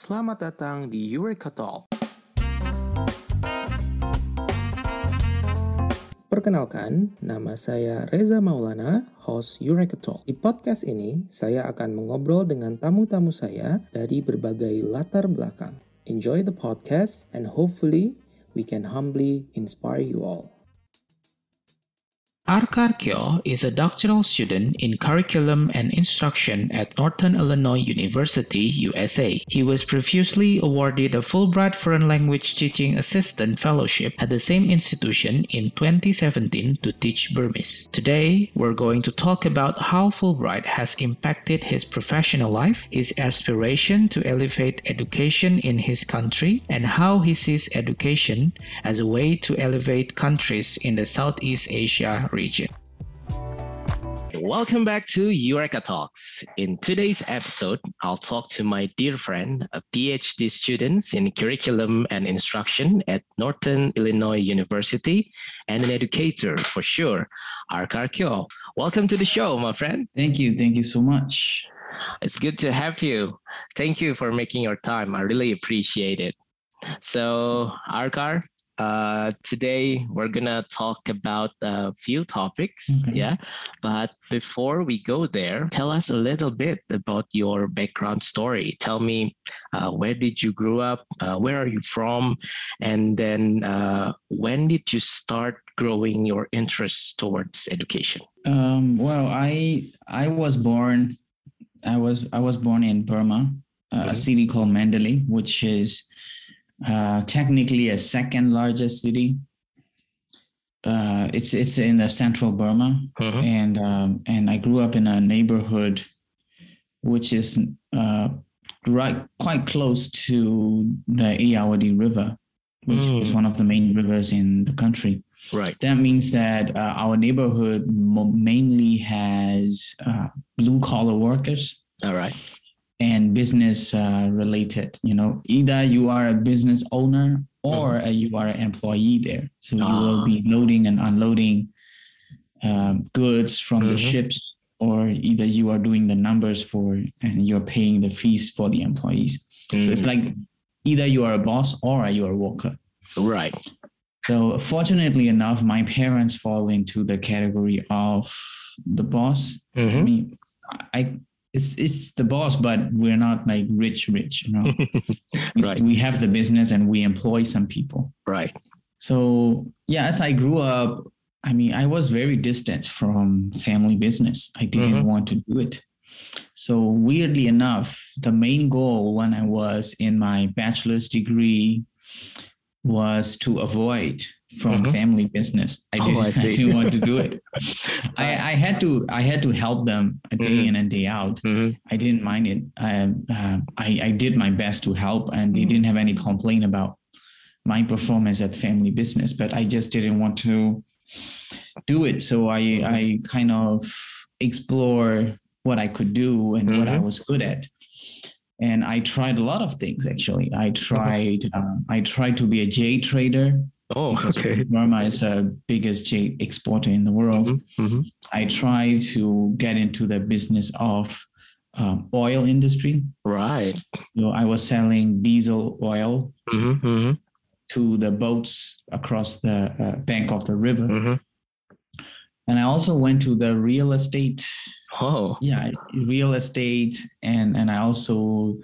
Selamat datang di Eureka Talk. Perkenalkan, nama saya Reza Maulana, host Eureka Talk. Di podcast ini, saya akan mengobrol dengan tamu-tamu saya dari berbagai latar belakang. Enjoy the podcast and hopefully we can humbly inspire you all. Arkar Kyo is a doctoral student in curriculum and instruction at Northern Illinois University, USA. He was previously awarded a Fulbright Foreign Language Teaching Assistant Fellowship at the same institution in 2017 to teach Burmese. Today, we're going to talk about how Fulbright has impacted his professional life, his aspiration to elevate education in his country, and how he sees education as a way to elevate countries in the Southeast Asia region region. Welcome back to Eureka Talks. In today's episode, I'll talk to my dear friend, a PhD student in curriculum and instruction at Northern Illinois University and an educator for sure, Arkar Kyo. Welcome to the show, my friend. Thank you. Thank you so much. It's good to have you. Thank you for making your time. I really appreciate it. So, Arkar, uh, today we're gonna talk about a few topics. Okay. Yeah, but before we go there, tell us a little bit about your background story. Tell me uh, where did you grow up? Uh, where are you from? And then uh, when did you start growing your interest towards education? Um, well, I I was born. I was I was born in Burma, mm-hmm. a city called Mandalay, which is uh, technically a second largest city. Uh, it's it's in the central Burma, mm-hmm. and um, and I grew up in a neighborhood which is uh, right quite close to the Irrawaddy River, which mm. is one of the main rivers in the country. Right. That means that uh, our neighborhood mainly has uh, blue collar workers. All right and business uh, related you know either you are a business owner or mm-hmm. you are an employee there so you will be ah. loading and unloading um, goods from mm-hmm. the ships or either you are doing the numbers for and you're paying the fees for the employees mm-hmm. so it's mm. like either you are a boss or you are a worker right so fortunately enough my parents fall into the category of the boss i mm-hmm. mean i it's it's the boss, but we're not like rich, rich. You know, right. we have the business and we employ some people. Right. So yeah, as I grew up, I mean, I was very distant from family business. I didn't mm-hmm. want to do it. So weirdly enough, the main goal when I was in my bachelor's degree was to avoid from mm-hmm. family business. I didn't, oh, I, want to do it. I, I had to I had to help them day mm-hmm. in and day out. Mm-hmm. I didn't mind it. I, uh, I I did my best to help, and they mm-hmm. didn't have any complaint about my performance at family business. But I just didn't want to do it. So I mm-hmm. I kind of explore what I could do and what I mm-hmm. was good at and I tried a lot of things actually. I tried um, I tried to be a jade trader. Oh, okay. Burma is the biggest jade exporter in the world. Mm-hmm, mm-hmm. I tried to get into the business of um, oil industry. Right. So I was selling diesel oil mm-hmm, mm-hmm. to the boats across the uh, bank of the river. Mm-hmm. And I also went to the real estate Oh, yeah, real estate, and and I also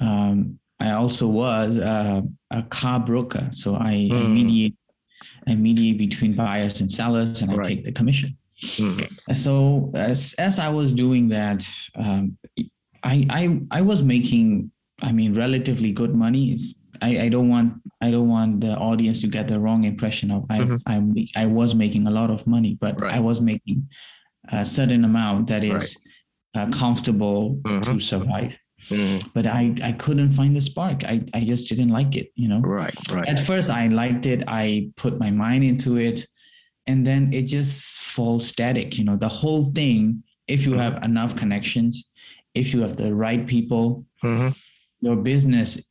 um, I also was uh, a car broker, so I, mm. I, mediate I mediate between buyers and sellers, and I right. take the commission. Mm. So as as I was doing that, um, I I I was making I mean relatively good money. It's I, I don't want I don't want the audience to get the wrong impression of I mm-hmm. I I was making a lot of money, but right. I was making a certain amount that is right. uh, comfortable mm-hmm. to survive. Mm-hmm. But I, I couldn't find the spark. I, I just didn't like it, you know? Right, right. At first, I liked it. I put my mind into it. And then it just falls static, you know? The whole thing, if you have enough connections, if you have the right people, mm-hmm. your business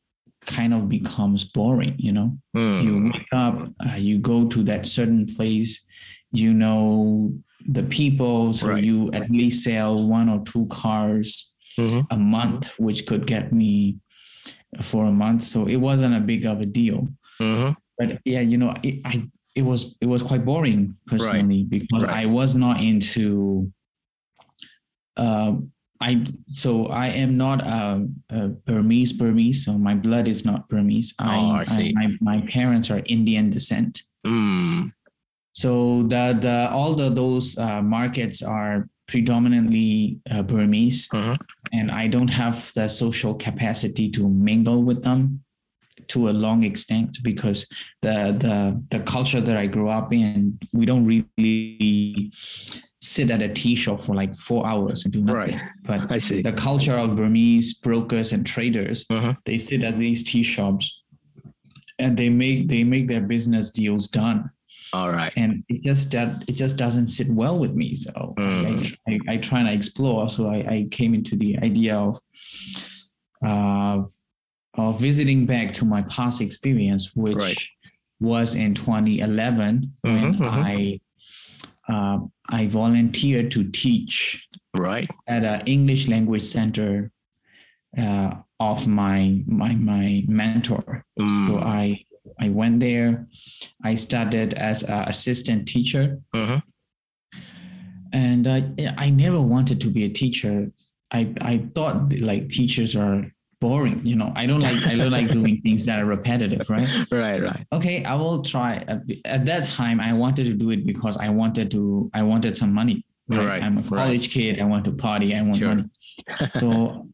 kind of becomes boring, you know? Mm. You wake up, uh, you go to that certain place, you know the people so right. you at least sell one or two cars mm-hmm. a month which could get me for a month, so it wasn't a big of a deal. Mm-hmm. But yeah, you know, it, I it was it was quite boring personally because Right. I was not into. Uh, I so I am not a, a Burmese Burmese, so my blood is not Burmese. Oh, I see. my, my parents are Indian descent. Mm. So the the all the those uh, markets are predominantly uh, Burmese, Mhm. and I don't have the social capacity to mingle with them to a long extent because the the the culture that I grew up in, we don't really sit at a tea shop for like four hours and do nothing. Right. But I see. the culture of Burmese brokers and traders, Mhm. they sit at these tea shops and they make they make their business deals done All right. and it just that it just doesn't sit well with me so Mm. I, I, I try to explore so I, I came into the idea of uh, of visiting back to my past experience which Right. was in 2011 when Mhm, mhm. I uh, I volunteered to teach Right. at an English language center uh, of my my my mentor. So Mm. I I went there. I started as an assistant teacher, Mhm. and I I never wanted to be a teacher. I I thought like teachers are boring. You know, I don't like I don't like doing things that are repetitive, right? Right. Right. okay i will try at, at that time i wanted to do it because i wanted to i wanted some money Right, i'm a right. college kid i want to party i want Sure. money so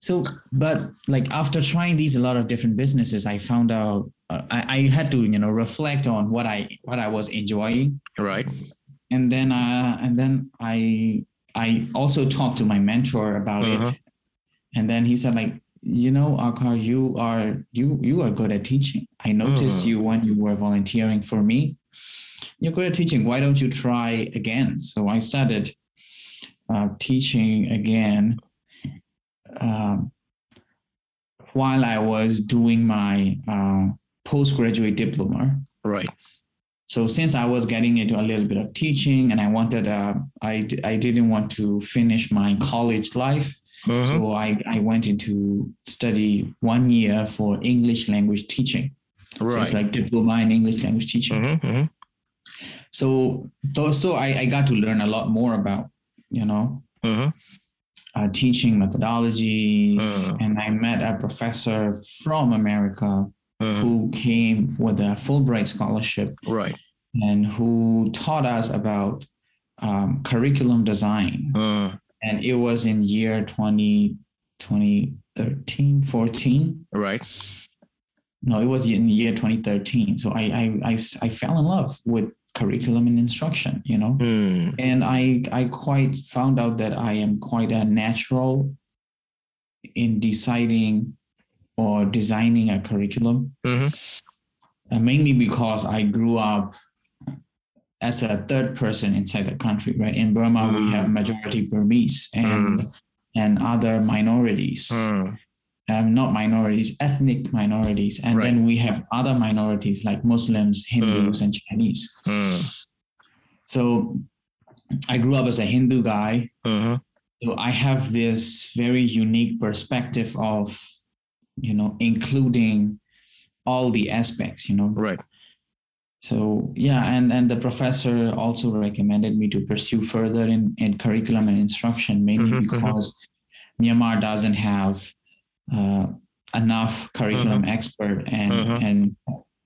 so but like after trying these a lot of different businesses i found out I, I had to you know reflect on what i what i was enjoying Right. and then uh and then i i also talked to my mentor about Uh-huh. it and then he said like you know Arkar you are you you are good at teaching i noticed Mm. you when you were volunteering for me you're good at teaching why don't you try again so i started uh, teaching again um, while i was doing my uh, postgraduate diploma Right. so since I was getting into a little bit of teaching and I wanted, uh, I, I didn't want to finish my college life. Mhm. So I, I went into study one year for English language teaching. So it's like diploma in English language teaching. Mhm, mhm. So, so I, I got to learn a lot more about, you know, Mhm. uh, teaching methodologies. Mm. And I met a professor from America Mhm. who came with a Fulbright scholarship Right. and who taught us about um, curriculum design. Mm. And it was in year 20, 2013, 14. Right. No, it was in year 2013. So I, I, I, I fell in love with curriculum and instruction, you know, Mm. and I, I quite found out that I am quite a natural in deciding or designing a curriculum. Mhm. uh, mainly because I grew up as a third person inside the country. Right in Burma, we Mm. have majority Burmese and and other minorities, Mm. um, not minorities, ethnic minorities, and Right. then we have other minorities like Muslims, Hindus, and Chinese. Mm. So I grew up as a Hindu guy. Mhm. So I have this very unique perspective of, you know, including all the aspects, you know, Right. So yeah, and and the professor also recommended me to pursue further in in curriculum and instruction, mainly Mhm, mhm. because Myanmar doesn't have uh, enough curriculum expert, and Mhm. and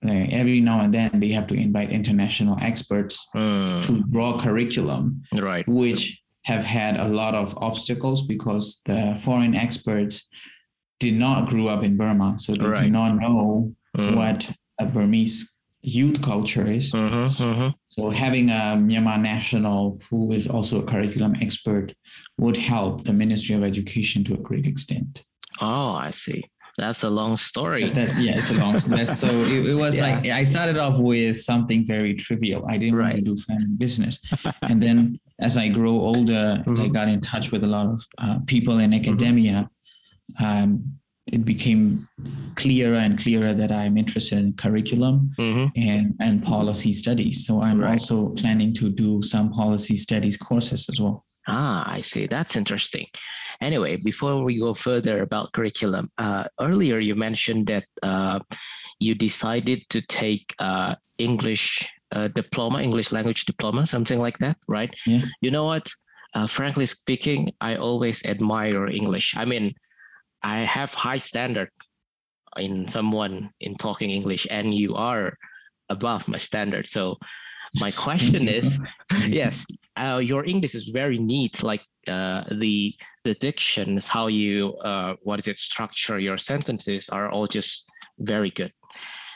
uh, every now and then they have to invite international experts Mm. to draw curriculum, Right. which have had a lot of obstacles because the foreign experts did not grow up in Burma, so they do not know Mm. what a Burmese youth culture is. Mhm, mhm. So having a Myanmar national who is also a curriculum expert would help the Ministry of Education to a great extent. Oh, I see. That's a long story. That- yeah, it's a long story. so it, it was Yeah. like I started off with something very trivial. I didn't want to do family business. and then as I grow older, as I Mhm. got in touch with a lot of uh, people in academia, um, it became clearer and clearer that I'm interested in curriculum Mhm. and, and policy studies. So I'm Right. also planning to do some policy studies courses as well. Ah, I see. That's interesting. Anyway, before we go further about curriculum, uh, earlier you mentioned that uh, you decided to take uh, English uh, diploma, English language diploma, something like that, right? Yeah. You know what? Uh, frankly speaking, I always admire English. I mean, I have high standard in someone in talking English, and you are above my standard. So my question is, yes, uh, your English is very neat. Like uh, the the dictions, how you uh, what is it structure your sentences are all just very good.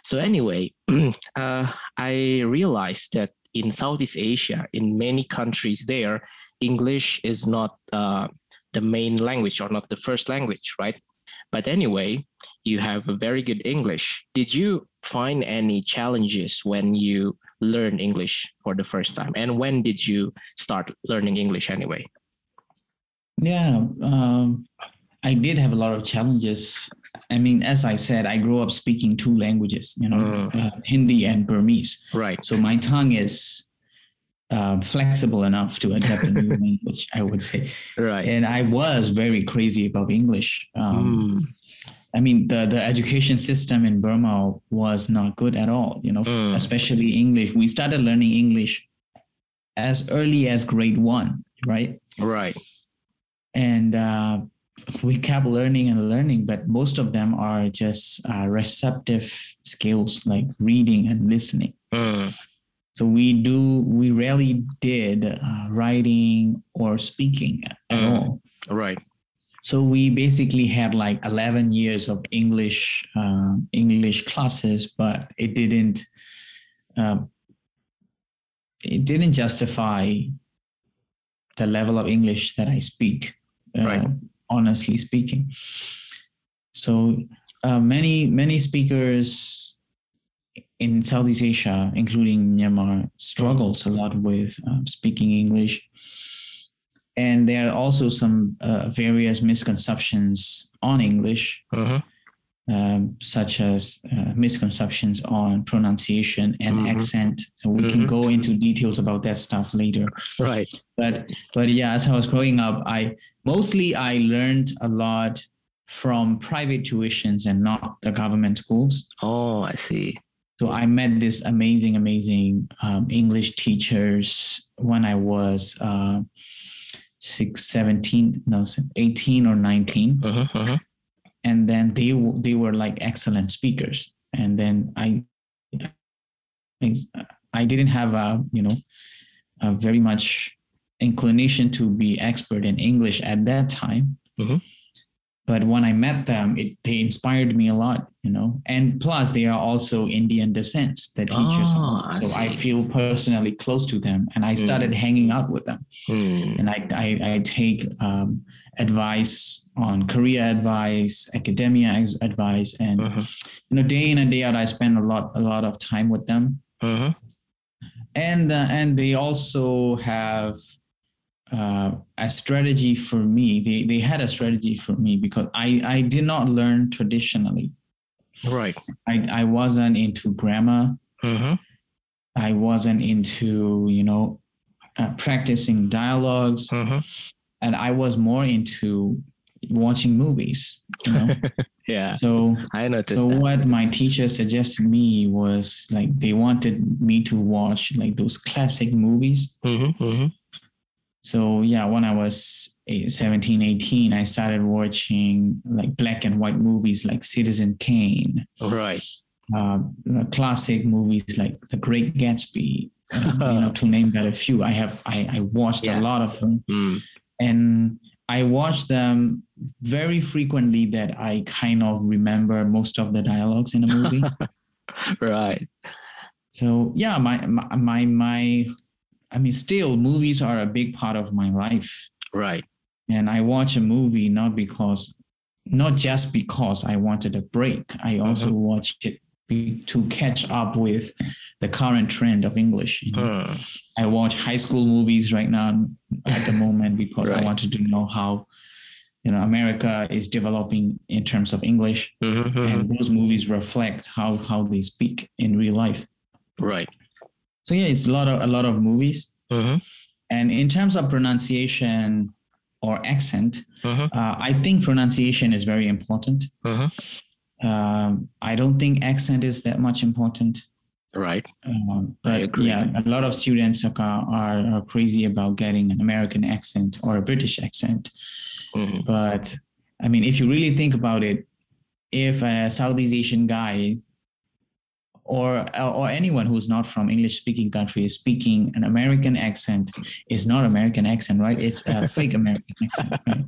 So anyway, uh, I realized that in Southeast Asia, in many countries there, English is not uh, the main language or not the first language, right? But anyway, you have a very good English. Did you find any challenges when you learn English for the first time? And when did you start learning English anyway? Yeah, um, I did have a lot of challenges. I mean, as I said, I grew up speaking two languages, you know, Mm. uh, Hindi and Burmese. Right. So my tongue is uh, flexible enough to adapt a new language, I would say. Right. And I was very crazy about English. Um, Mm, I mean, the, the education system in Burma was not good at all, you know, Mm. especially English. We started learning English as early as grade one, right? right. And uh, we kept learning and learning, but most of them are just uh, receptive skills like reading and listening. Mm, So we do, we rarely did uh, writing or speaking at Mm. all. right. So we basically had like 11 years of English um, English classes, but it didn't um, it didn't justify the level of English that I speak. uh, Right. Honestly speaking, so uh, many many speakers in Southeast Asia, including Myanmar, struggles a lot with um, speaking English and there are also some uh, various misconceptions on English, Mhm. um, such as uh, misconceptions on pronunciation and Mhm. accent. So we can Mhm. go into details about that stuff later. Right. But but yeah, as I was growing up, I mostly I learned a lot from private tuitions and not the government schools. Oh, I see. So I met this amazing, amazing um, English teachers when I was uh, six, 17, no, 18 or 19. Mhm, mhm. And then they, they were like excellent speakers. And then I, I didn't have a, you know, a very much inclination to be expert in English at that time. Mhm. But when I met them, it, they inspired me a lot, you know. And plus, they are also Indian descent, the teachers. Oh. I so I feel personally close to them, and I started hanging out with them. Mm, And I I, I take um, advice on career advice, academia advice, and mhm, you know, day in and day out, I spend a lot a lot of time with them mhm. and uh, and they also have uh, a strategy for me. They they had a strategy for me because I I did not learn traditionally. Right. I I wasn't into grammar. Mhm. I wasn't into you know uh, practicing dialogues, Mhm. and I was more into watching movies. You know, Yeah, so I noticed so that. what my teacher suggested me was like they wanted me to watch like those classic movies Mhm, mhm. So yeah when i was 17 18 i started watching like black and white movies like citizen kane Right. uh, classic movies like the great gatsby uh, you know to name but a few i have i, I watched Yeah. a lot of them Mm, and i watched them very frequently that i kind of remember most of the dialogues in a movie right. So yeah, my my my, my I mean, still movies are a big part of my life, Right. and I watch a movie not because, not just because I wanted a break. I also watch it be, to catch up with the current trend of English. you know. Hmm. I watch high school movies right now at the moment because I wanted to know how, you know, America is developing in terms of English, Mhm, mhm. and those movies reflect how how they speak in real life. Right. So yeah, it's a lot of a lot of movies. Mhm. And in terms of pronunciation or accent, Mhm. uh, I think pronunciation is very important. Mhm. Um, I don't think accent is that much important. Right. Um, I but agree. yeah, a lot of students are, are, are crazy about getting an American accent or a British accent. Mhm. But I mean, if you really think about it, if a Southeast Asian guy or or anyone who's not from English speaking country is speaking an American accent, is not American accent, right? It's a fake American accent, right?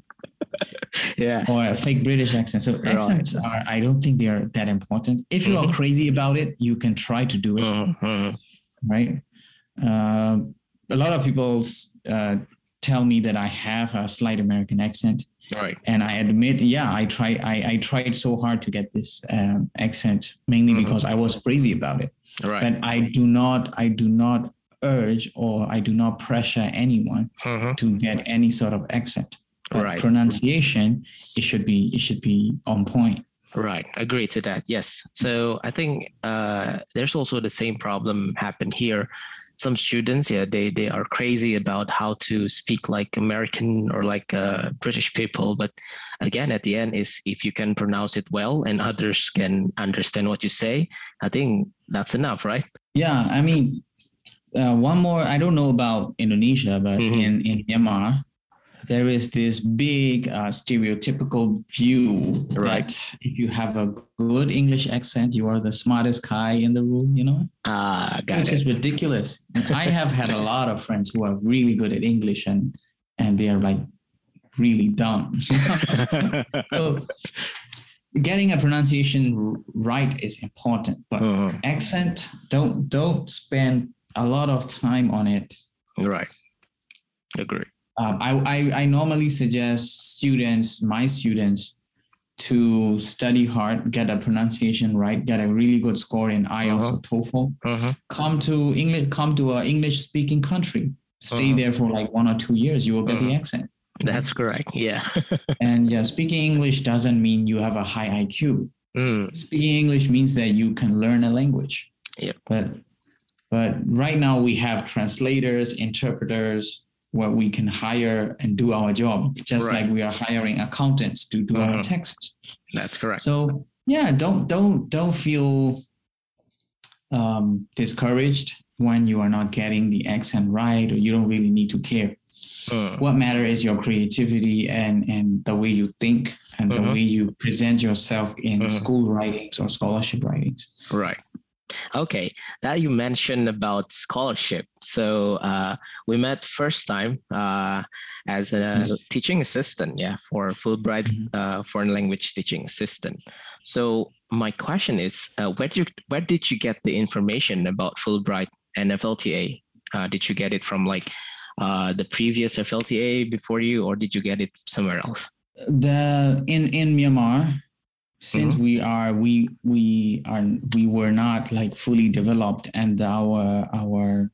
Yeah. Or a fake British accent. So Right. accents are, I don't think they are that important. If you Mhm. are crazy about it, you can try to do it Mhm. Mhm. right? Um a lot of people uh, tell me that I have a slight American accent, Right. and I admit, yeah, I try, I, I tried so hard to get this um, accent mainly Mhm. because I was crazy about it. Right. But I do not, I do not urge or I do not pressure anyone Mhm. to get any sort of accent. But Right. pronunciation, it should be, it should be on point. Right, agree to that. Yes. So I think uh, there's also the same problem happen here. Some students, yeah, they they are crazy about how to speak like American or like uh, British people. But again, at the end, is if you can pronounce it well and others can understand what you say, I think that's enough, right? Yeah, I mean, uh, one more. I don't know about Indonesia, but Mhm. in in Myanmar, there is this big uh, stereotypical view Right. if you have a good English accent, you are the smartest guy in the room. You know, Ah, got which it. is ridiculous. I have had a lot of friends who are really good at English and and they are like really dumb. so getting a pronunciation right is important, but Mhm. accent don't don't spend a lot of time on it Right. Agree. Um, I, I i normally suggest students my students to study hard get a pronunciation right get a really good score in ielts Uh-huh. or toefl Mhm. come to english come to a english speaking country stay Uh-huh. there for like one or two years you will get the Uh-huh. accent That's correct. Yeah. and yeah speaking english doesn't mean you have a high iq Mm, speaking English means that you can learn a language. Yep. But but right now we have translators, interpreters, where we can hire and do our job, just Right. like we are hiring accountants to do our Mhm. taxes. that's correct. So yeah, don't don't don't feel um, discouraged when you are not getting the accent right, or you don't really need to care. Mm, What matter is your creativity and and the way you think and the Mhm. way you present yourself in Mhm. school writings or scholarship writings. Right. Okay, that you mentioned about scholarship. So uh, we met first time uh, as a teaching assistant, yeah, for Fulbright Mhm. uh, foreign language teaching assistant. So my question is, uh, where did you, where did you get the information about Fulbright and FLTA? Uh, did you get it from like uh, the previous FLTA before you, or did you get it somewhere else? the in in Myanmar, since Mm-hmm. we are we we are we were not like fully developed, and our our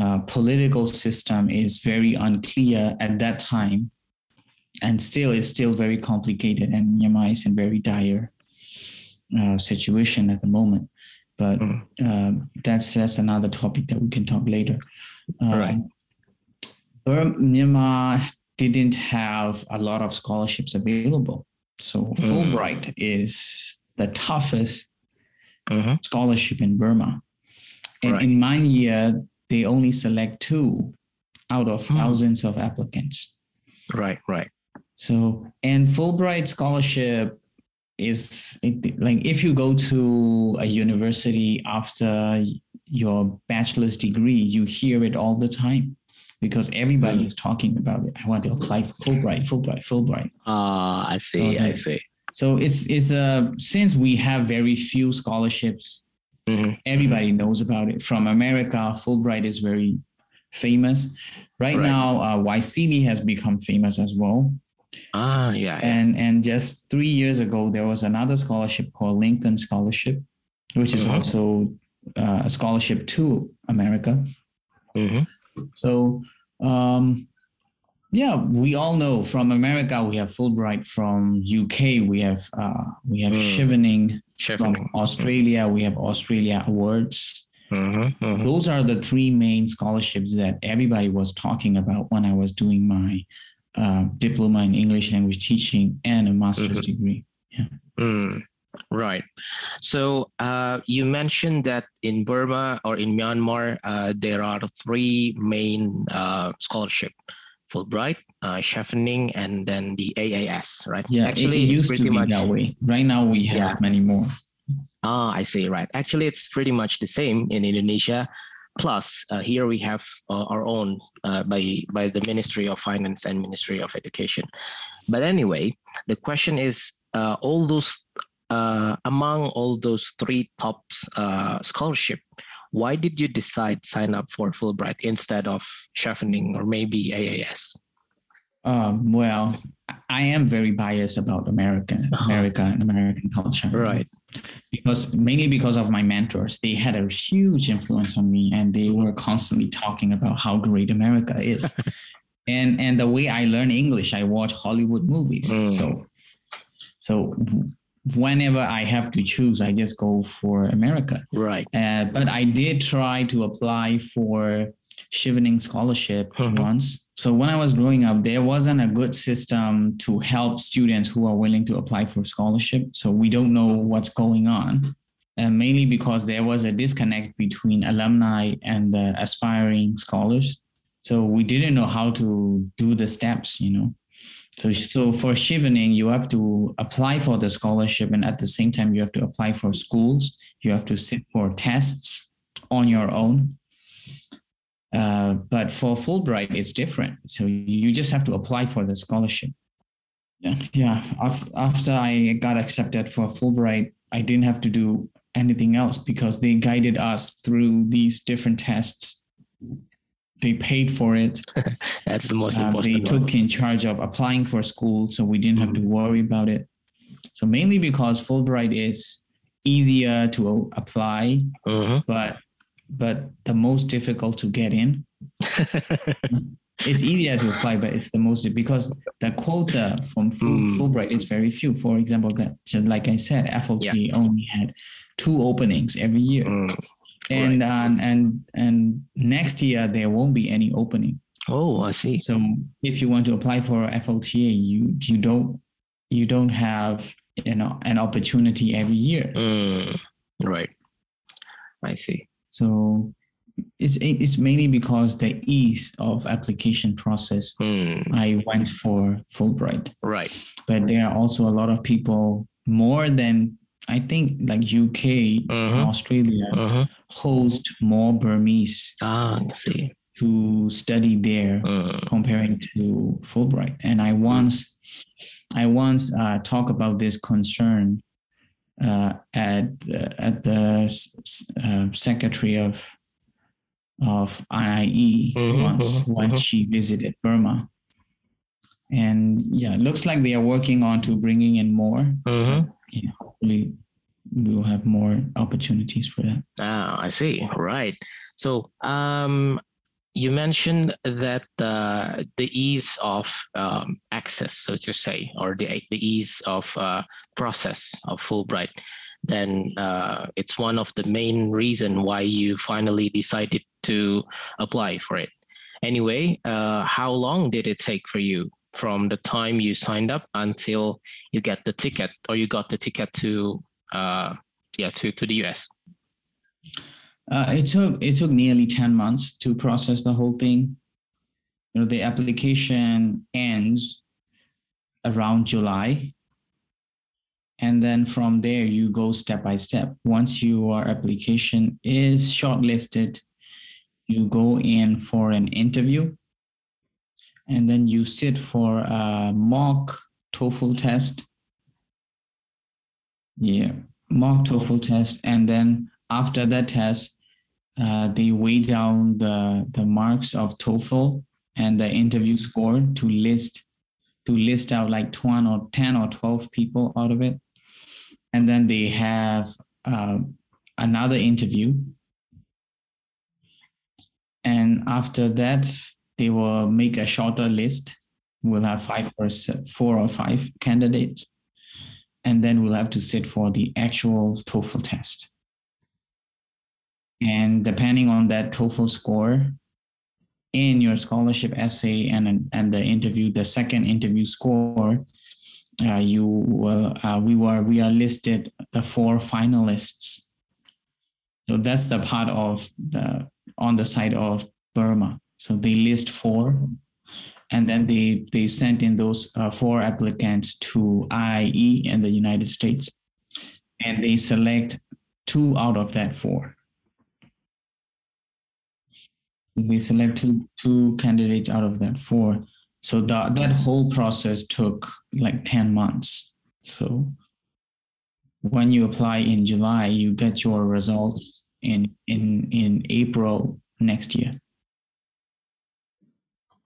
uh, political system is very unclear at that time, and still is still very complicated, and Myanmar is in very dire uh, situation at the moment. But Mhm. um, that's that's another topic that we can talk later. Right. Um, Burma, Myanmar didn't have a lot of scholarships available. So Mm. Fulbright is the toughest Mhm. scholarship in Burma. And Right. in my year, they only select two out of Mm. thousands of applicants. Right, right. So, and Fulbright scholarship is it, like if you go to a university after your bachelor's degree, you hear it all the time because everybody Mm. is talking about it. I want to apply for Fulbright, Fulbright, Fulbright. Ah, I see, I Okay. see. So it's it's a since we have very few scholarships, Mhm. everybody knows about it. From America, Fulbright is very famous. Right, Right. now, uh, YCB has become famous as well. Ah, yeah. And and just three years ago, there was another scholarship called Lincoln Scholarship, which is Mhm. also uh, a scholarship to America. Mhm. So um, yeah, we all know from America we have Fulbright. From UK we have uh, we have Mm. Chevening. Chevening. From Australia we have Australia Awards. Mm-hmm, mm-hmm. Those are the three main scholarships that everybody was talking about when I was doing my uh, diploma in English language teaching and a master's Mhm. degree. Mm, right. So uh, you mentioned that in Burma or in Myanmar, uh, there are three main uh, scholarship: Fulbright, uh, Chevening, and then the AAS. Right? Yeah, Actually, it, it it's used pretty to be much. that way. Right now, we have Yeah. many more. Ah, I see. Right. Actually, it's pretty much the same in Indonesia. Plus, uh, here we have uh, our own uh, by by the Ministry of Finance and Ministry of Education. But anyway, the question is, uh, all those uh, among all those three top uh, scholarship, why did you decide sign up for Fulbright instead of Chevening or maybe AAS? Um, well, I am very biased about American Uh-huh. America and American culture. Right. because mainly because of my mentors they had a huge influence on me and they were constantly talking about how great america is and and the way i learn english i watch hollywood movies Mm. so so whenever i have to choose i just go for america. Right. uh, but i did try to apply for Chevening scholarship Mhm. once. So when i was growing up there wasn't a good system to help students who are willing to apply for scholarship. So we don't know what's going on. And mainly because there was a disconnect between alumni and the aspiring scholars. So we didn't know how to do the steps you know so, so for Chevening, you have to apply for the scholarship, and at the same time, you have to apply for schools. You have to sit for tests on your own. Uh, but for Fulbright, it's different. So you just have to apply for the scholarship. Yeah, yeah. After I got accepted for Fulbright, I didn't have to do anything else because they guided us through these different tests. They paid for it. That's the most they important. one. took in charge of applying for school, so we didn't have to worry about it. So mainly because Fulbright is easier to apply, Mhm. but but the most difficult to get in. It's easier to apply, but it's the most because the quota from Mm. Fulbright is very few. For example, that like I said, FLT only had two openings every year, Mm. And um, and and next year there won't be any opening. Oh, I see. So if you want to apply for FLTA, you you don't you don't have you know an opportunity every year. Mm. Right. I see. So it's it's mainly because the ease of application process. Mm. I went for Fulbright, Right. but there are also a lot of people more than I think like UK, Mhm. Australia Mhm. host more Burmese Ah, see. to study there Mm. comparing to Fulbright. And I once, I once uh, talk about this concern uh, at the, at the uh, secretary of of IIE Mhm, once mhm, when she visited Burma. And yeah, it looks like they are working on to bringing in more. Yeah, hopefully we will have more opportunities for that. Ah, I see. Right. So, um, you mentioned that uh, the ease of um, access, so to say, or the the ease of uh, process of Fulbright, then uh, it's one of the main reason why you finally decided to apply for it. Anyway, uh, how long did it take for you from the time you signed up until you get the ticket, or you got the ticket to, uh, yeah, to to the US? Uh, it took it took nearly 10 months to process the whole thing. You know, the application ends around July. And then from there you go step by step. Once your application is shortlisted, you go in for an interview. And then you sit for a mock TOEFL test. Yeah, mock TOEFL test. And then after that test, uh, they weigh down the the marks of TOEFL and the interview score to list to list out like 10 or 10 or 12 people out of it and then they have uh, another interview and after that they will make a shorter list we'll have five or four or five candidates and then we'll have to sit for the actual TOEFL test and depending on that TOEFL score in your scholarship essay and and the interview, the second interview score, uh, you will uh, we were we are listed the four finalists. So that's the part of the on the side of Burma. So they list four, and then they they sent in those uh, four applicants to IIE in the United States, and they select two out of that four. They select two two candidates out of that four. So that that whole process took like ten months. So when you apply in July, you get your results in in in April next year.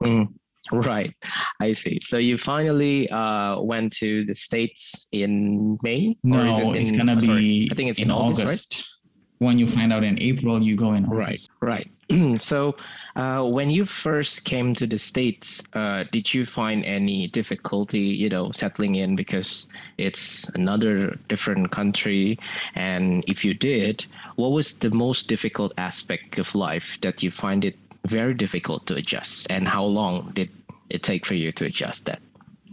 Mm, right, I see. So you finally uh, went to the states in May. No, Or is it it's gonna oh, be I think it's in, in August, August. When you find out in April, you go in right? August. Right, right. so uh, when you first came to the states, uh, did you find any difficulty, you know, settling in because it's another different country? And if you did, what was the most difficult aspect of life that you find it very difficult to adjust? And how long did it take for you to adjust that?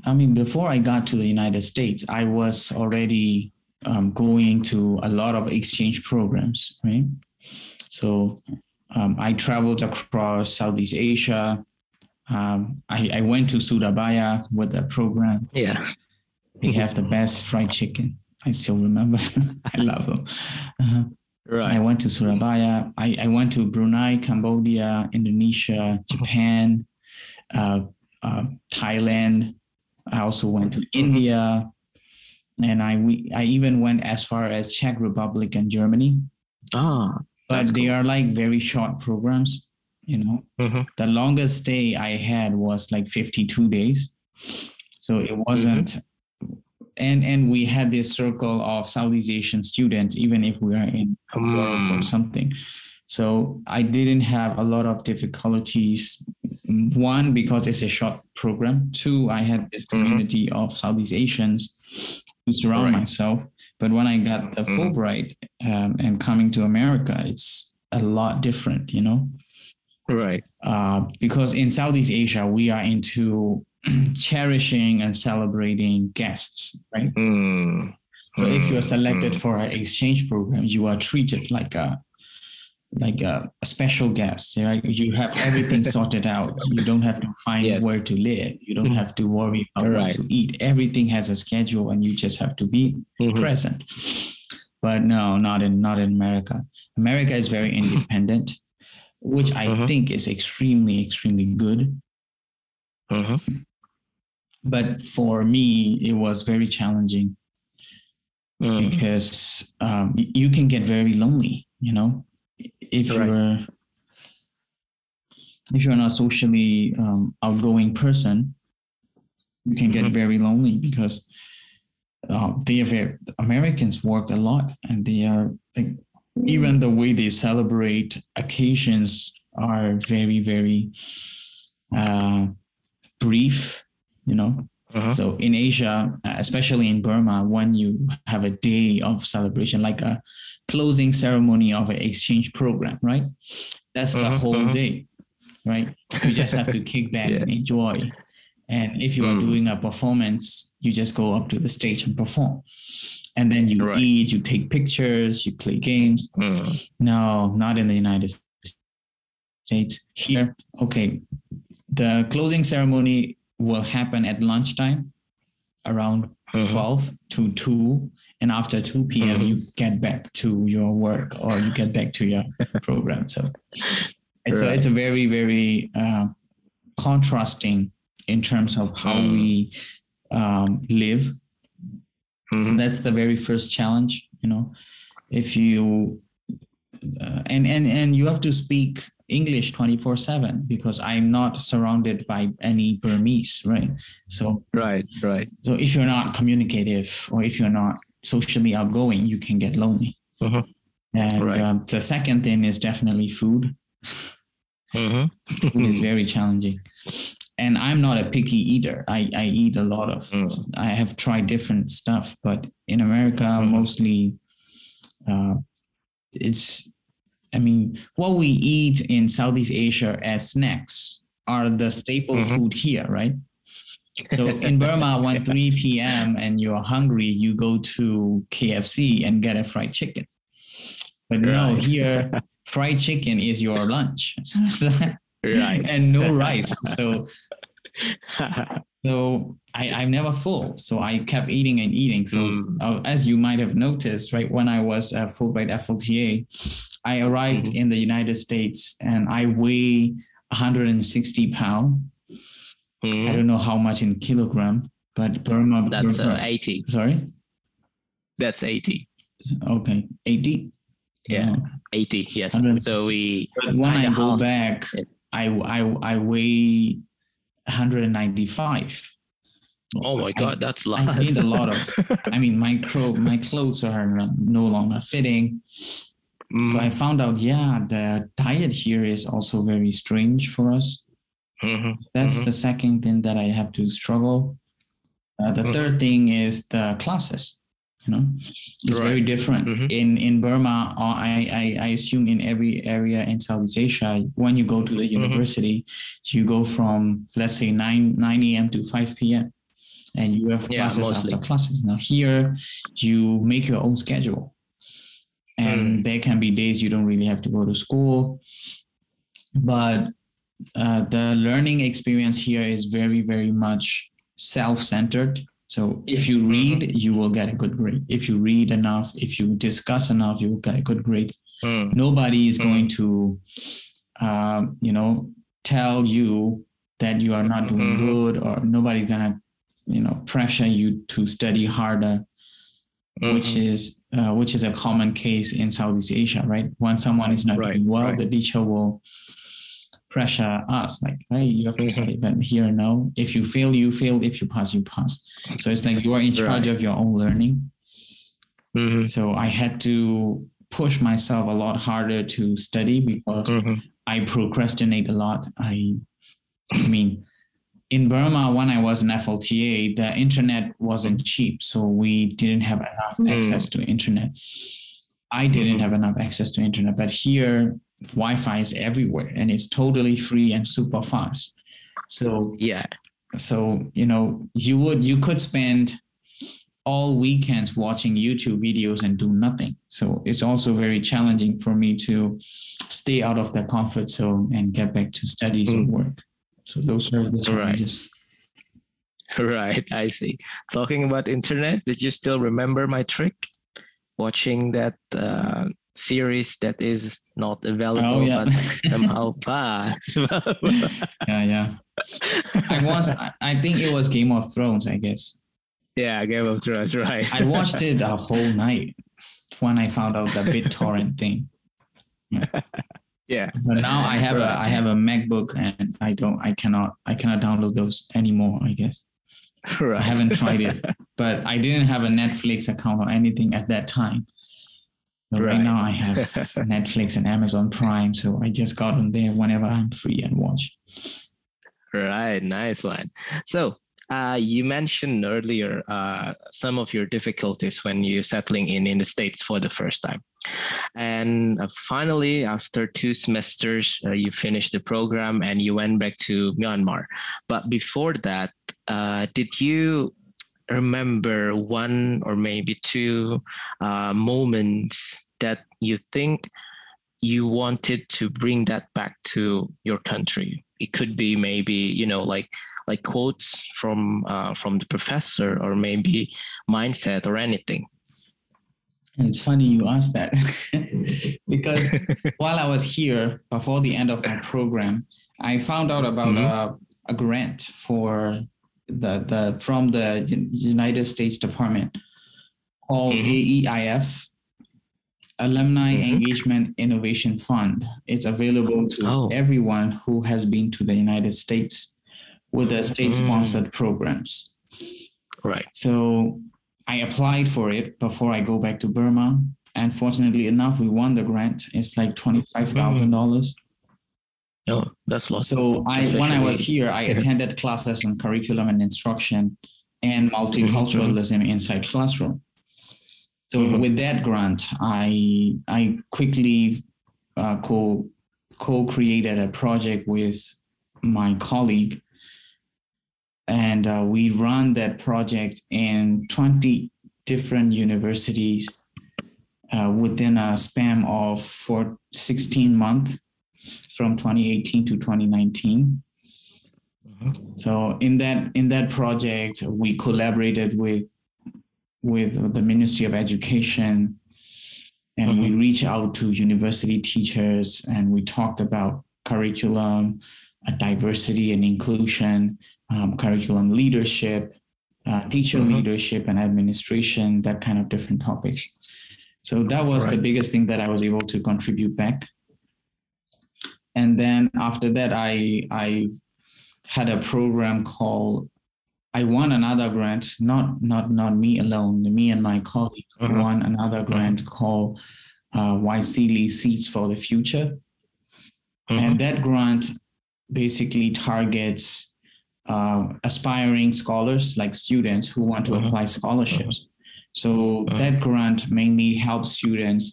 I mean, before I got to the United States, I was already um, going to a lot of exchange programs, right? So um, I traveled across Southeast Asia. Um, I, I went to Surabaya with the program. Yeah. They have the best fried chicken. I still remember. I love them. Uh-huh. I went to Surabaya. I, I went to Brunei, Cambodia, Indonesia, Japan, uh, uh, Thailand. I also went to India, and I we, I even went as far as Czech Republic and Germany. Ah. But they cool. are like very short programs. You know, mhm. the longest stay I had was like 52 days. So it wasn't and and we had this circle of Southeast Asian students, even if we are in Europe or Mm. something. So I didn't have a lot of difficulties. One, because it's a short program. Two, I had this Mhm. community of Southeast Asians to surround Right. myself. But when I got the Mhm. Fulbright um, and coming to America, it's a lot different, you know Right. uh, because in Southeast Asia, we are into cherishing and celebrating guests, right? Mm. So if you are Mm, selected mm. for an exchange program, you are treated like a like a, a special guest. Right? You have everything sorted out. You don't have to find Yes. where to live. You don't have to worry about what to eat. Everything has a schedule, and you just have to be Mhm. present. But no, not in not in America. America is very independent, which I Mhm. think is extremely extremely good. Mhm. But for me, it was very challenging Mm. because um, you can get very lonely. You know, if Right. you're if you're not socially um, outgoing person, you can get Mhm. very lonely because uh, they are very Americans work a lot and they are like even the way they celebrate occasions are very very uh, brief. You know, Mhm. so in Asia, especially in Burma, when you have a day of celebration, like a closing ceremony of an exchange program, right? That's the Mhm, whole mhm. day, right? You just have to kick back Yeah. and enjoy. And if you are Mm. doing a performance, you just go up to the stage and perform. And then you Right. eat, you take pictures, you play games. Mm. No, not in the United States. Here, okay, the closing ceremony will happen at lunchtime around Mhm. 12 to 2 and after 2 p.m Mhm. you get back to your work or you get back to your program so it's a, it's a very very uh, contrasting in terms of how Mm. we um, live so Mhm. that's the very first challenge you know if you uh, and and and you have to speak english 24 7 because i'm not surrounded by any burmese right so Right. Right. so if you're not communicative or if you're not socially outgoing you can get lonely Mhm. and Right. um, the second thing is definitely food Mhm. food is very challenging and i'm not a picky eater i, I eat a lot of Mm. i have tried different stuff but in america Mhm. mostly uh, it's I mean, what we eat in Southeast Asia as snacks are the staple Mhm. food here, right? So in Burma, when 3 p.m. and you're hungry, you go to KFC and get a fried chicken. But no, here, fried chicken is your lunch. Right. and no rice. So so I, I'm never full. So I kept eating and eating. So Mm. uh, as you might have noticed, right, when I was a Fulbright FLTA, I arrived Mhm. in the United States and I weigh 160 pound. I Mhm. don't know how much in kilogram, but Burma. That's uh, 80. sorry. That's 80. Okay, 80. Yeah. No. 80. Yes. So we But when I go half back, it. I I I weigh 195. Oh my I- god, that's a lot. I gained a lot of. I mean, my cro- my clothes are no longer fitting. So I Mhm. found out, yeah, the diet here is also very strange for us. Mhm. That's Mhm. the second thing that I have to struggle. Uh, the Mhm. third thing is the classes. You know, it's very Right. different Mhm. in in Burma. Or I, I I assume in every area in Southeast Asia, when you go to the Mhm. university, you go from let's say nine nine a.m. to five p.m. and you have Yeah, classes mostly. after classes. Now here, you make your own schedule, and Mm. there can be days you don't really have to go to school, but uh, the learning experience here is very very much self-centered. So if you read, you will get a good grade. If you read enough, if you discuss enough, you will get a good grade. Mm. Nobody is Mm. going to, um, you know, tell you that you are not doing Mhm. good, or nobody's gonna, you know, pressure you to study harder, which Mhm. is uh, which is a common case in Southeast Asia, right? When someone is not Right, doing well, right. the teacher will pressure us like, hey, you have to study. But here, no. If you fail, you fail. If you pass, you pass. So it's like you are in charge Right. of your own learning. Mhm. So I had to push myself a lot harder to study because Mhm. I procrastinate a lot. I, I mean, in Burma, when I was an FLTA, the internet wasn't cheap, so we didn't have enough Mm. access to internet. I didn't Mhm. have enough access to internet, but here Wi-Fi is everywhere and it's totally free and super fast. So Yeah. so you know you would you could spend all weekends watching youtube videos and do nothing so it's also very challenging for me to stay out of that comfort zone and get back to studies Mm. work so those are the Right. challenges Right, I see. Talking about internet, did you still remember my trick? Watching that uh, series that is not available Oh, yeah. but somehow fast. yeah yeah i once I, think it was game of thrones i guess yeah, Game of Thrones, right. i watched it a whole night when i found out the bittorrent thing yeah. but now i have a Right. i have a macbook and i don't i cannot i cannot download those anymore i guess Right. I haven't tried it, but I didn't have a Netflix account or anything at that time. But right, Right. now I have Netflix and Amazon Prime, so I just got on there whenever I'm free and watch. Right, nice one. So, uh, you mentioned earlier uh, some of your difficulties when you settling in in the states for the first time, and uh, finally, after two semesters, uh, you finished the program and you went back to Myanmar. But before that, uh, did you remember one or maybe two uh, moments that you think you wanted to bring that back to your country? It could be maybe you know like like quotes from uh, from the professor or maybe mindset or anything. And it's funny you asked that because while I was here before the end of my program, I found out about Mhm. a, a grant for the the from the United States Department called Mhm. AEIF Alumni Mhm. Engagement Innovation Fund. It's available to Oh. everyone who has been to the United States with the state-sponsored mm. programs. Right. So I applied for it before I go back to Burma. And fortunately enough, we won the grant. It's like twenty-five thousand dollars. Mm. Oh, that's lots. So I, when I was here, I attended classes on curriculum and instruction and multiculturalism mm-hmm. inside classroom. So Mhm. with that grant, I I quickly uh, co co-created a project with my colleague and uh, we run that project in 20 different universities uh, within a span of for 16 months from 2018 to 2019 mm-hmm. so in that in that project we collaborated with with the ministry of education and mm-hmm. we reach out to university teachers and we talked about curriculum uh, diversity and inclusion um, curriculum leadership uh, teacher mm-hmm. leadership and administration that kind of different topics so that was right. the biggest thing that i was able to contribute back and then after that i i had a program called I won another grant, not not not me alone. Me and my colleague uh-huh. won another grant uh-huh. called uh, YSEALI Seeds for the Future, uh-huh. and that grant basically targets uh, aspiring scholars, like students who want to apply scholarships. So that grant mainly helps students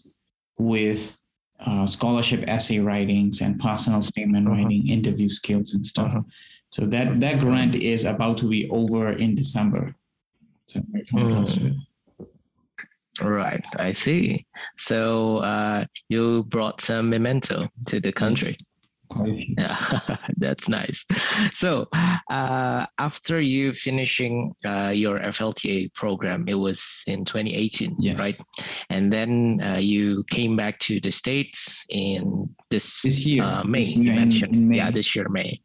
with uh, scholarship essay writings and personal statement writing, interview skills, and stuff. So that that grant is about to be over in December. So mm. Right, I see. So uh, you brought some memento to the country. Yeah, that's nice. So uh, after you finishing uh, your FLTA program, it was in 2018, yes. right? And then uh, you came back to the States in this, this year, uh, May, this mentioned. In, in May. Yeah, this year, May.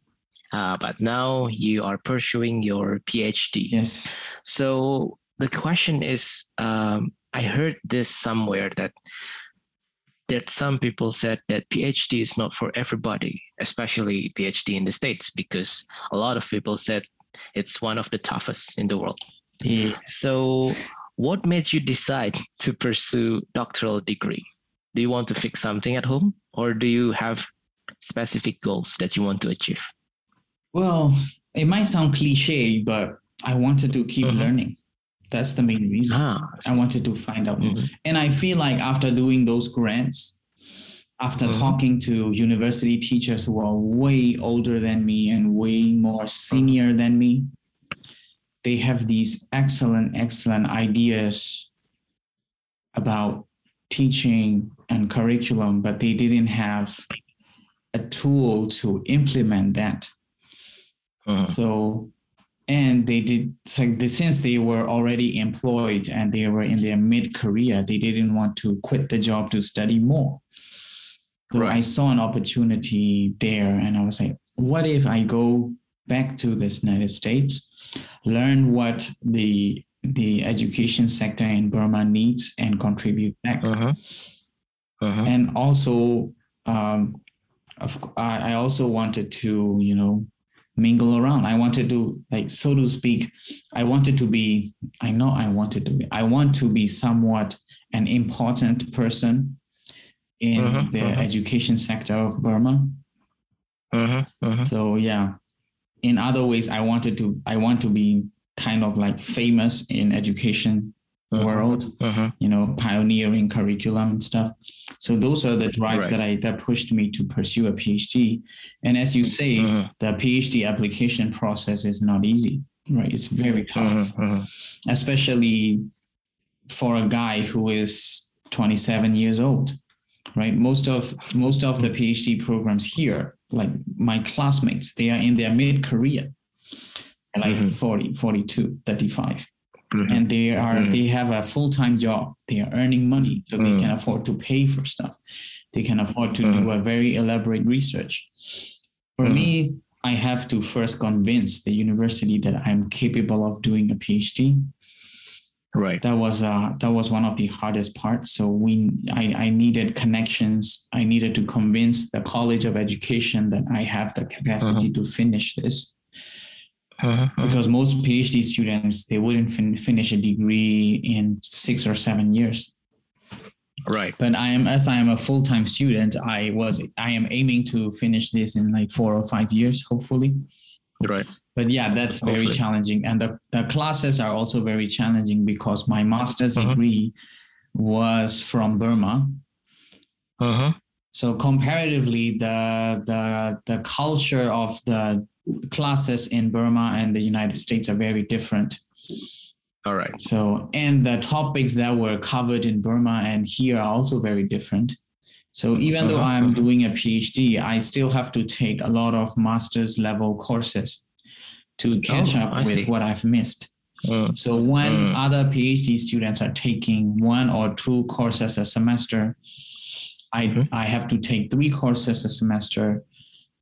Uh, but now you are pursuing your PhD. Yes. So the question is, um, I heard this somewhere that that some people said that PhD is not for everybody, especially PhD in the States, because a lot of people said it's one of the toughest in the world. Yeah. So what made you decide to pursue doctoral degree? Do you want to fix something at home or do you have specific goals that you want to achieve? Well, it might sound cliche, but I wanted to keep mm-hmm. learning. That's the main reason. Ah, I wanted to find out. Mm-hmm. And I feel like after doing those grants, after mm-hmm. talking to university teachers who are way older than me and way more senior than me, they have these excellent, excellent ideas about teaching and curriculum, but they didn't have a tool to implement that. Uh-huh. So, and they did like since they were already employed and they were in their mid career, they didn't want to quit the job to study more. So right. I saw an opportunity there, and I was like, what if I go back to this United States, learn what the the education sector in Burma needs, and contribute back. Uh-huh. Uh-huh. And also, um, of, I also wanted to, you know, mingle around. I wanted to, like, so to speak, I wanted to be, I know I wanted to be, I want to be somewhat an important person in uh-huh, the uh-huh. education sector of Burma. Uh-huh. So yeah, in other ways, I wanted to, I want to be kind of like famous in education uh-huh, world, uh-huh. you know, pioneering curriculum and stuff. So those are the drives right. that I that pushed me to pursue a PhD. And as you say, uh-huh. the PhD application process is not easy, right? It's very tough, especially for a guy who is 27 years old, right? Most of most of the PhD programs here, like my classmates, they are in their mid career, like mm-hmm. 40, 42, 35 mm-hmm. and they are mm-hmm. they have a full-time job they are earning money so mm-hmm. they can afford to pay for stuff they can afford to do mm-hmm. a very elaborate research for mm-hmm. me i have to first convince the university that i'm capable of doing a phd right that was uh that was one of the hardest parts so we i i needed connections i needed to convince the college of education that i have the capacity uh-huh. to finish this uh-huh, uh-huh. because most PhD students they wouldn't fin- finish a degree in six or seven years. Right. But I am as I am a full time student, I was I am aiming to finish this in like four or five years, hopefully. Right. But yeah, that's very hopefully. challenging, and the the classes are also very challenging because my master's uh-huh. degree was from Burma. Uh-huh. so comparatively, the the the culture of the classes in Burma and the United States are very different. All right. So and the topics that were covered in Burma and here are also very different. So even though Uh-huh, I'm doing a PhD, I still have to take a lot of master's level courses to catch Oh, up I with see. what I've missed. Mm, So when Mm. other PhD students are taking one or two courses a semester, I Mhm. I have to take three courses a semester,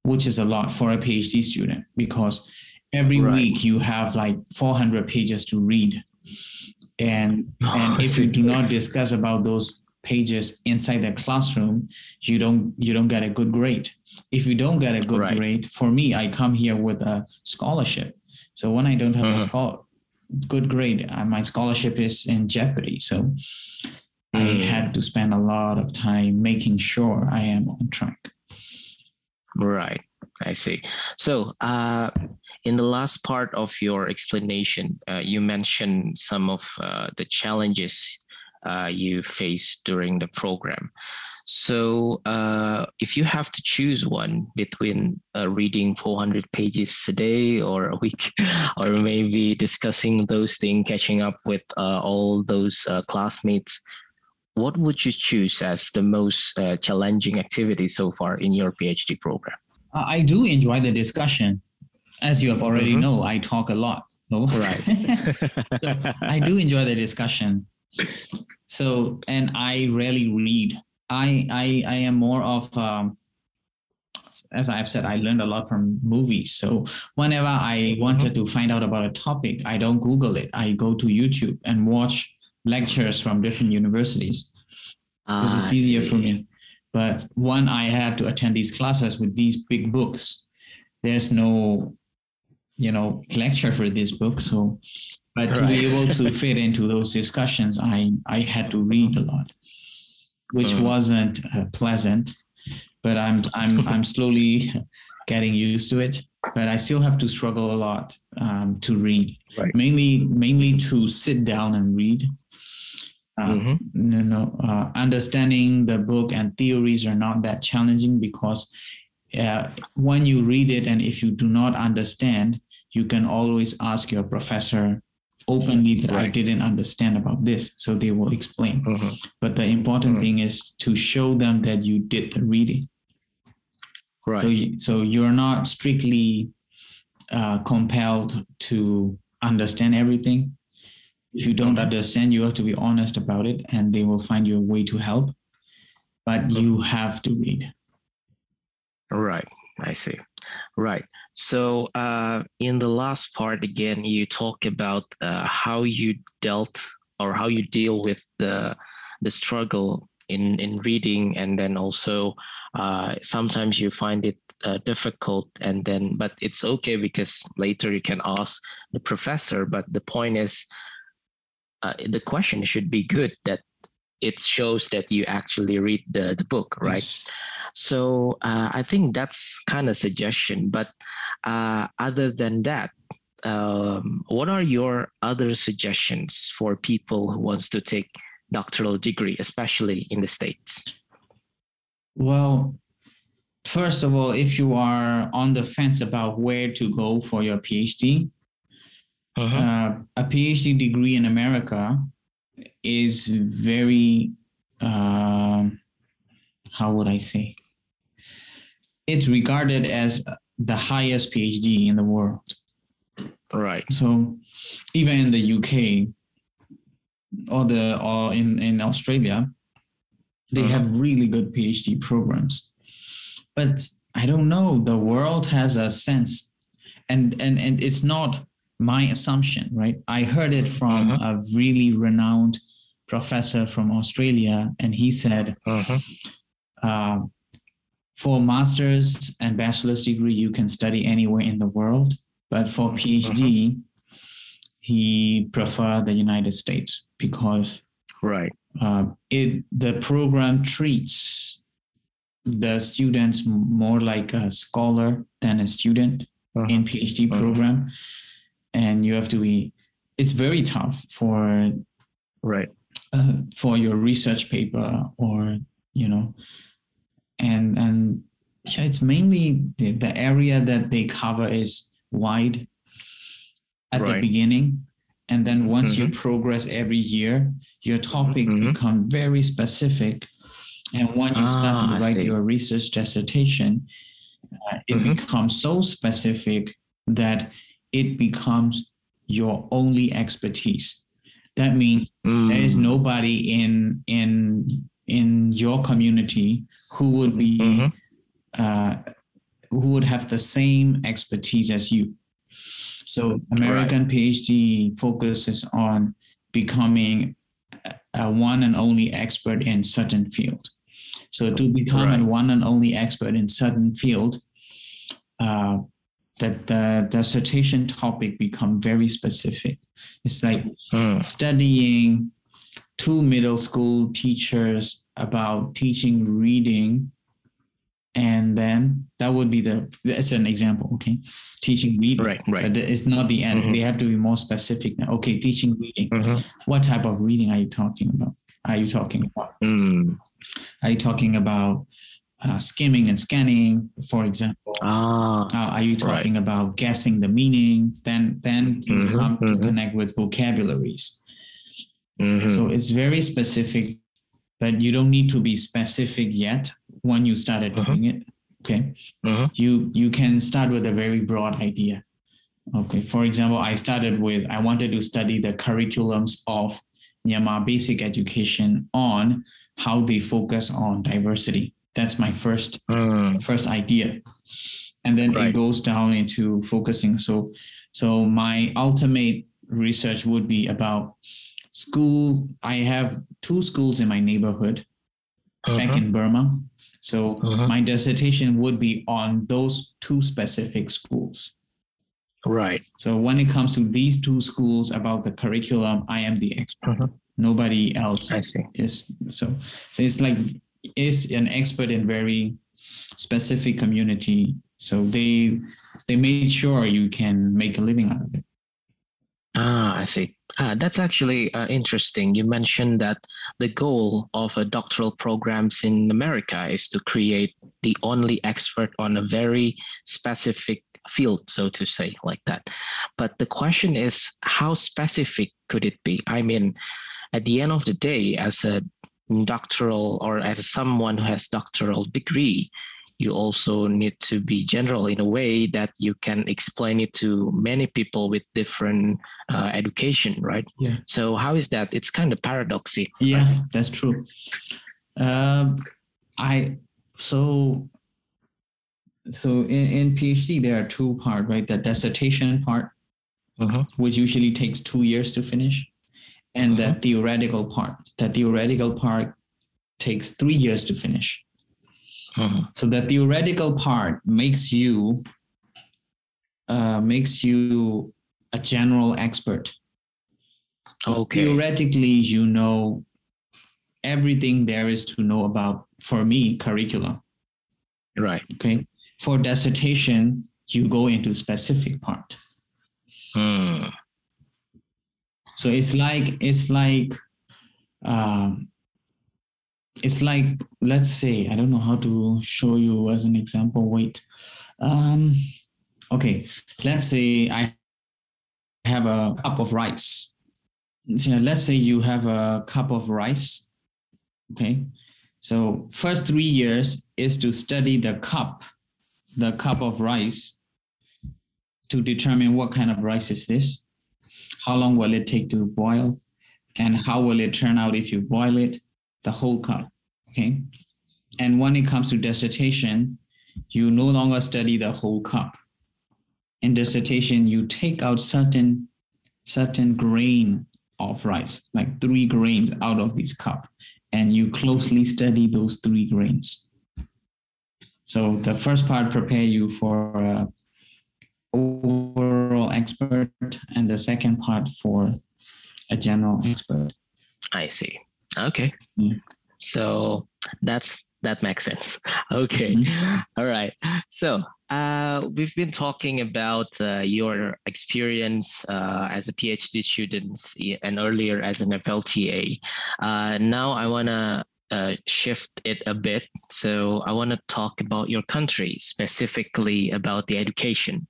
which is a lot for a PhD student because every Right. week you have like 400 pages to read. And and if you do not discuss about those pages inside the classroom, you don't you don't get a good grade. If you don't get a good Right. grade, for me, I come here with a scholarship. So when I don't have a Mhm. good grade, uh, my scholarship is in jeopardy. So I Mm. had to spend a lot of time making sure I am on track. Right. I see. So, uh, in the last part of your explanation, uh, you mentioned some of uh, the challenges uh, you faced during the program. So, uh, if you have to choose one between uh, reading 400 pages a day or a week, or maybe discussing those things, catching up with all those classmates, what would you choose as the most uh, challenging activity so far in your PhD program? I do enjoy the discussion. As you have already Mhm. know, I talk a lot. So Right. I do enjoy the discussion. So, and I rarely read. I I I am more of um, as I've said, I learned a lot from movies. So whenever I wanted to find out about a topic, I don't Google it. I go to YouTube and watch lectures from different universities because Ah, it's easier for me. But when I have to attend these classes with these big books, there's no, you know, lecture for this book. So, but to be able to fit into those discussions, I I had to read a lot, which Mm. wasn't uh, pleasant. But I'm I'm I'm slowly getting used to it. But I still have to struggle a lot um, to read, Right. mainly mainly to sit down and read. Uh, Mhm. no, no, uh, understanding the book and theories are not that challenging because uh, when you read it and if you do not understand, you can always ask your professor openly that I didn't understand about this, so they will explain. Mhm. But the important Mhm. thing is to show them that you did the reading. So, Right. you, so you're not strictly uh, compelled to understand everything. If you don't understand, you have to be honest about it, and they will find you a way to help. But you have to read. Right. I see. Right. So, uh, in the last part, again, you talk about uh, how you dealt or how you deal with the the struggle in in reading, and then also uh, sometimes you find it uh, difficult, and then but it's okay because later you can ask the professor. But the point is, uh, the question should be good that it shows that you actually read the the book, right? Yes. So uh, I think that's kind of suggestion. But uh, other than that, um, what are your other suggestions for people who wants to take doctoral degree, especially in the states? Well, first of all, if you are on the fence about where to go for your PhD, uh, a PhD degree in America is very, um, how would I say? It's regarded as the highest PhD in the world. Right. So even in the UK or the or in, in Australia, they Mhm. have really good PhD programs. But I don't know, the world has a sense and and and it's not my assumption, right? I heard it from Mhm. a really renowned professor from Australia, and he said, Mhm. uh, for master's and bachelor's degree, you can study anywhere in the world. But for PhD, he preferred the United States because Right. uh, it the program treats the students more like a scholar than a student Uh-huh. in PhD program, and you have to be. It's very tough for Right. uh, for your research paper or you know and and yeah, it's mainly the, the area that they cover is wide at the beginning and then once you Mhm. progress every year your topic Mhm. become very specific and when you Ah, start to write your research dissertation uh, it Mhm. becomes so specific that it becomes your only expertise that means there is Mm. nobody in in in your community who would be Mhm. uh, who would have the same expertise as you. So American PhD focuses on becoming a- a one and only expert in certain field. So to become Right. a one and only expert in certain field, uh, that the dissertation topic become very specific. It's like Mm. studying two middle school teachers about teaching reading and then that would be the that's an example okay teaching reading Right, right. but it's not the end Mhm. they have to be more specific now okay teaching reading Mhm. what type of reading are you talking about are you talking about Mm. are you talking about uh, skimming and scanning for example Ah, uh, are you talking about guessing the meaning then then you Mhm, come to mhm. connect with vocabularies mhm. so it's very specific, but you don't need to be specific yet when you started Mhm. doing it. Okay. Mhm. You you can start with a very broad idea. Okay. For example, I started with I wanted to study the curriculums of Myanmar basic education on how they focus on diversity. That's my first Mm. first idea and then Right. it goes down into focusing so so my ultimate research would be about school i have two schools in my neighborhood back Mhm. in burma so Mhm. my dissertation would be on those two specific schools Right. so when it comes to these two schools about the curriculum i am the expert Mhm. nobody else I see. is so so it's like is an expert in very specific community so they they made sure you can make a living out of it Ah, I see. Ah, that's actually uh, interesting. You mentioned that the goal of a doctoral programs in America is to create the only expert on a very specific field, so to say, like that. But the question is, how specific could it be? I mean, at the end of the day, as a doctoral or as someone who has doctoral degree, you also need to be general in a way that you can explain it to many people with different uh, education, right? Yeah. So how is that? It's kind of paradoxical. yeah that's true um i so so in, in phd there are two part right the dissertation part Mhm. which usually takes two years to finish and the theoretical part the theoretical part takes three years to finish Mhm. So the theoretical part makes you uh, makes you a general expert. Okay. Theoretically, you know everything there is to know about. For me, curriculum. Right. Okay. For dissertation, you go into specific part. Hmm. So it's like it's like um, it's like let's say I don't know how to show you as an example. Wait, um, okay, let's say I have a cup of rice. Yeah, let's say you have a cup of rice. Okay, so first three years is to study the cup, the cup of rice, to determine what kind of rice is this how long will it take to boil? And how will it turn out if you boil it? The whole cup okay? And when it comes to dissertation you no longer study the whole cup. In dissertation you take out certain certain grain of rice like three grains out of this cup and you closely study those three grains. So the first part prepare you for uh, expert and the second part for a general expert I see. Okay. Mm. So that's that makes sense. Okay. Mhm. All right. So uh, we've been talking about uh, your experience uh, as a PhD student and earlier as an FLTA. Uh, now I want to uh, shift it a bit. So I want to talk about your country, specifically about the education.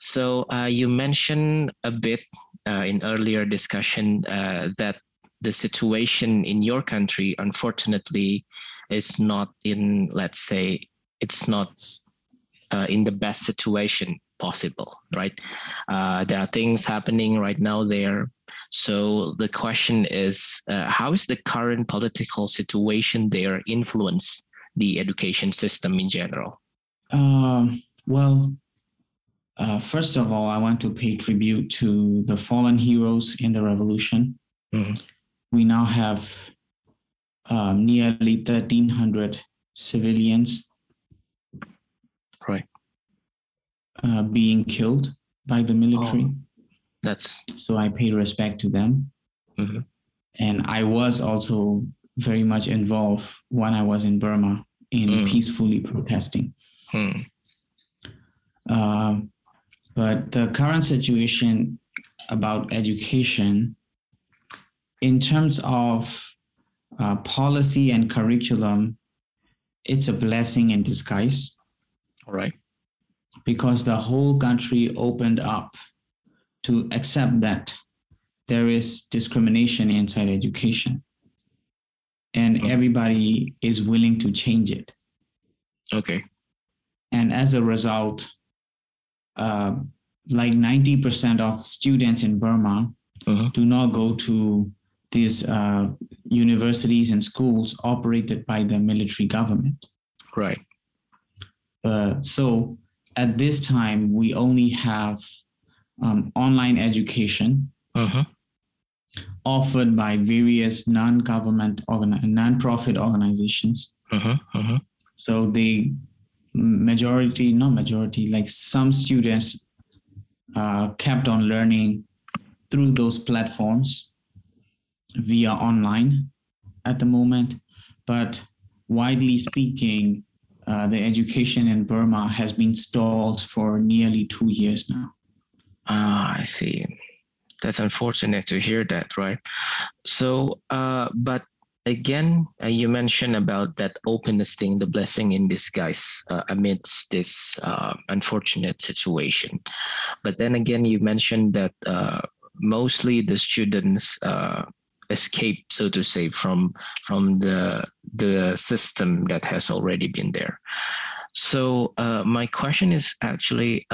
So uh, you mentioned a bit uh, in earlier discussion uh, that the situation in your country, unfortunately, is not in, let's say, it's not uh, in the best situation possible, right? Uh, there are things happening right now there. So the question is, uh, how is the current political situation there influence the education system in general? Um, well, uh, first of all, I want to pay tribute to the fallen heroes in the revolution. Mhm. We now have um, nearly 1,300 civilians Right. uh, being killed by the military. Oh. That's So I pay respect to them. Mhm. And I was also very much involved when I was in Burma in Mm. peacefully protesting. Um, but the current situation about education, in terms of uh, policy and curriculum, it's a blessing in disguise all right. because the whole country opened up to accept that there is discrimination inside education and Mhm. everybody is willing to change it Okay. and as a result uh, like 90% of students in burma Mhm. do not go to these uh, universities and schools operated by the military government Right. Uh, so at this time, we only have um, online education Mhm. offered by various non-government organ- non-profit organizations. Mhm. So they majority, not majority, like some students uh, kept on learning through those platforms via online at the moment. But widely speaking, uh, the education in Burma has been stalled for nearly two years now. Ah, I see. That's unfortunate to hear that, right? So, uh, but again, uh, you mentioned about that openness thing, the blessing in disguise uh, amidst this uh, unfortunate situation. But then again, you mentioned that uh, mostly the students uh, escape, so to say, from from the the system that has already been there. So, uh, my question is actually.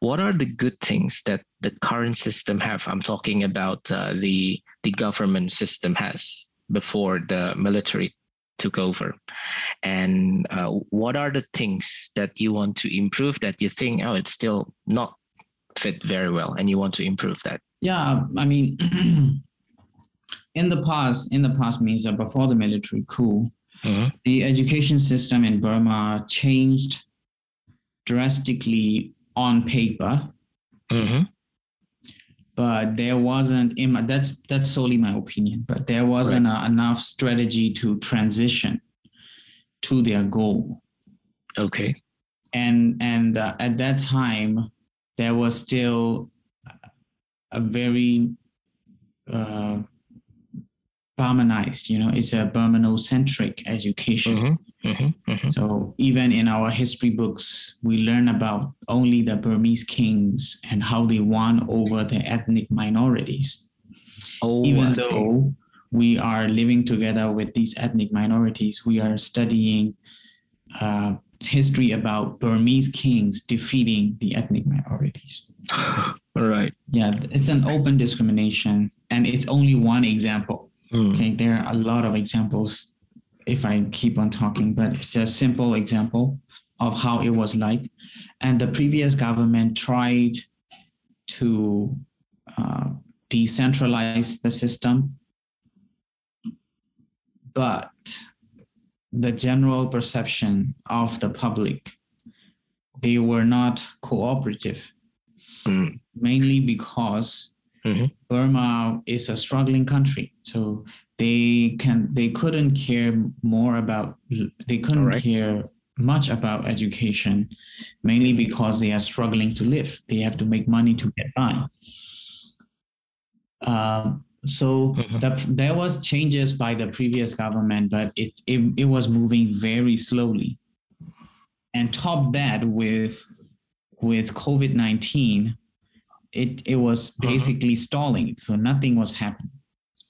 What are the good things that the current system have i'm talking about uh, the the government system has before the military took over and uh, what are the things that you want to improve that you think oh it's still not fit very well and you want to improve that Yeah, I mean, in the past, in the past means that before the military coup, Mhm. the education system in Burma changed drastically on paper, Mhm. But there wasn't in my, that's that's solely my opinion, but there wasn't a, enough strategy to transition to their goal. okay and and uh, at that time there was still a very uh Burmanized, you know, it's a Burmanocentric education. Mhm. Mhm. Mhm. So even in our history books, we learn about only the Burmese kings and how they won over the ethnic minorities. oh even I see. though we are living together with these ethnic minorities, we are studying uh, history about Burmese kings defeating the ethnic minorities. all right Yeah, it's an open discrimination, and it's only one example. Mm. Okay, there are a lot of examples if I keep on talking, but it's a simple example of how it was like. And the previous government tried to uh, decentralize the system, but the general perception of the public, they were not cooperative, Mm. mainly because Mhm. Burma is a struggling country, so they can they couldn't care more about they couldn't Alright. care much about education, mainly because they are struggling to live. They have to make money to get by. Um, So Mhm. the, there was changes by the previous government, but it, it it was moving very slowly. And top that with with COVID nineteen, it it was Mhm. basically stalling. So nothing was happening.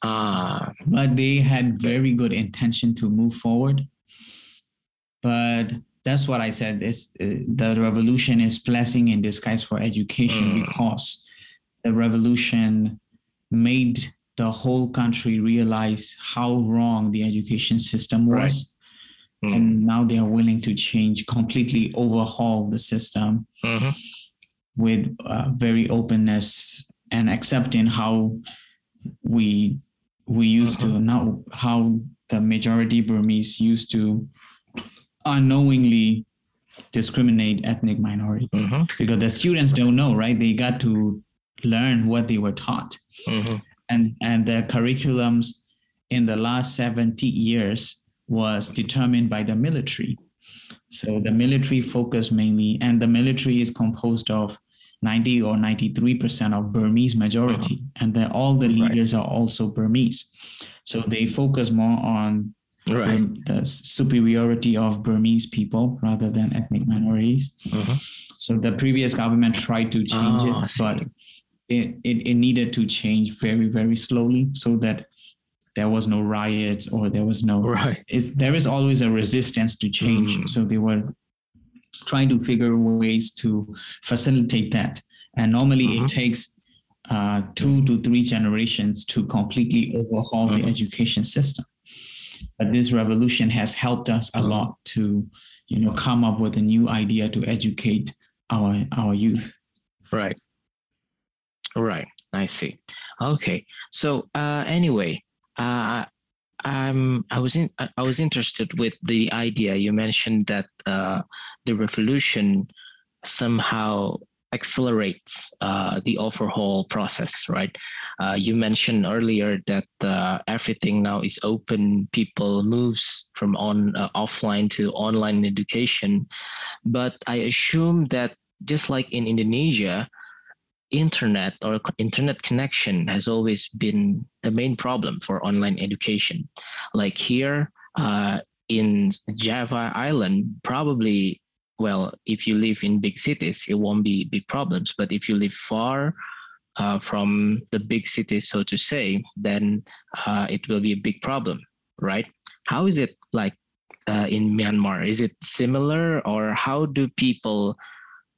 Ah, But they had very good intention to move forward. But that's what I said. Is uh, the revolution is blessing in disguise for education Mm. because the revolution made the whole country realize how wrong the education system was. Right. mm, And now they are willing to change, completely overhaul the system mhm, with uh, very openness and accepting how we we used to now how the majority Burmese used to unknowingly discriminate ethnic minority. Mhm, because the students don't know right? They got to learn what they were taught. Mhm, and and the curriculums in the last 70 years was determined by the military. So the military focus mainly and the military is composed of 90 or 93 percent of burmese majority and then all the Right. leaders are also burmese so they focus more on Right. The superiority of burmese people rather than ethnic minorities mhm. so the previous government tried to change Oh, it, but it, it, it needed to change very, very slowly so that there was no riots or there was no Right. there is always a resistance to change. Mm. So they were trying to figure ways to facilitate that. And normally it takes uh, two to three generations to completely overhaul the Mhm. education system. But this revolution has helped us a Mhm. lot to, you know, come up with a new idea to educate our our youth. Right. Right. I see. Okay. So uh, anyway, uh, I was in I I was interested with the idea you mentioned that uh, the revolution somehow accelerates uh, the overhaul process, right? Uh, you mentioned earlier that uh, everything now is open. People moves from on uh, offline to online education, but I assume that just like in Indonesia, internet or internet connection has always been the main problem for online education. Like here uh, in Java Island, probably, well, if you live in big cities, it won't be big problems. But if you live far uh, from the big cities, so to say, then uh, it will be a big problem, right? How is it like uh, in Myanmar? Is it similar, or how do people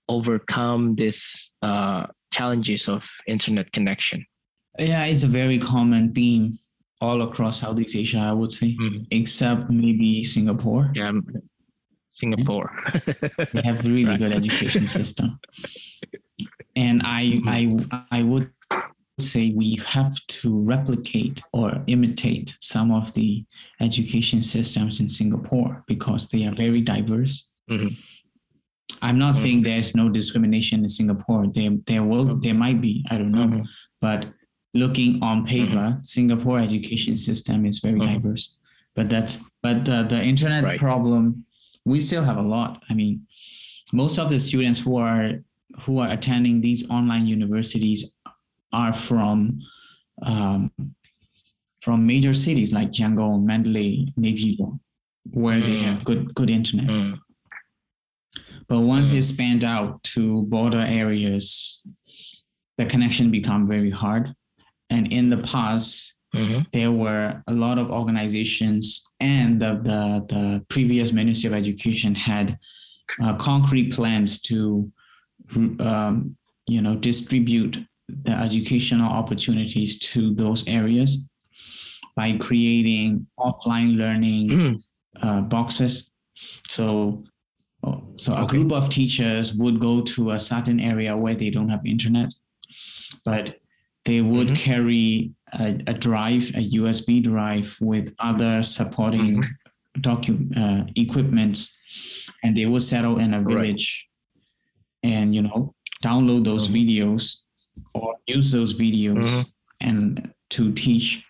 overcome this uh, challenges of internet connection? Yeah, it's a very common theme all across Southeast Asia, I would say, Mhm. except maybe Singapore. Yeah, Singapore. They have really Right. good education system. And I, I, I would say we have to replicate or imitate some of the education systems in Singapore because they are very diverse. Mhm. I'm not saying there's no discrimination in Singapore. There, there will, there might be. I don't know. Mhm. But looking on paper, Singapore education system is very Mhm. diverse. But that's but the, the internet Right. problem, we still have a lot. I mean, most of the students who are who are attending these online universities are from um, from major cities like Yangon, Mandalay, Naypyidaw, where they Mm. have good good internet. But once Mm. it spanned out to border areas, the connection become very hard. And in the past, mhm, there were a lot of organizations and the, the, the previous Ministry of Education had uh, concrete plans to, um, you know, distribute the educational opportunities to those areas by creating offline learning mm, uh, boxes. So, so a group of teachers would go to a certain area where they don't have internet, but they would Mhm. carry a, a drive, a USB drive with other supporting docu- uh, equipment, and they would settle in a Right. village, and you know download those Mhm. videos or use those videos Mhm. and to teach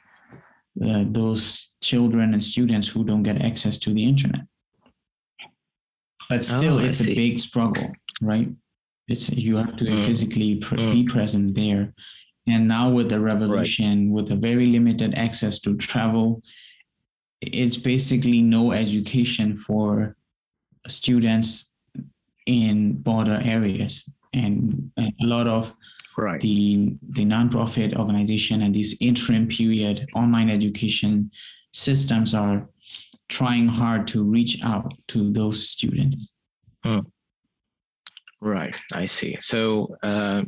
uh, those children and students who don't get access to the internet. But still, Oh, I it's a big struggle, right? It's you have to Mm. physically pr- Mm. be present there, And now with the revolution, right. with a very limited access to travel, it's basically no education for students in border areas. And, and a lot of right. the the nonprofit organization and these interim period online education systems are trying hard to reach out to those students. Hmm. Right, I see. So, uh,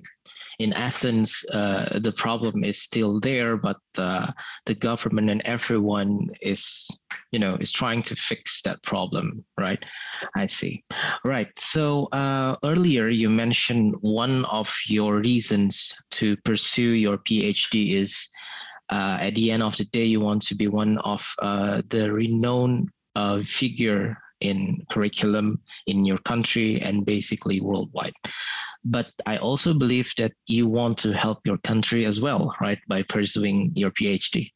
in essence, uh, the problem is still there, but uh, the government and everyone is, you know, is trying to fix that problem. Right, I see. Right. So uh, earlier you mentioned one of your reasons to pursue your PhD is. Uh, at the end of the day, you want to be one of uh, the renowned figure in curriculum in your country and basically worldwide but I also believe that you want to help your country as well, right, by pursuing your PhD.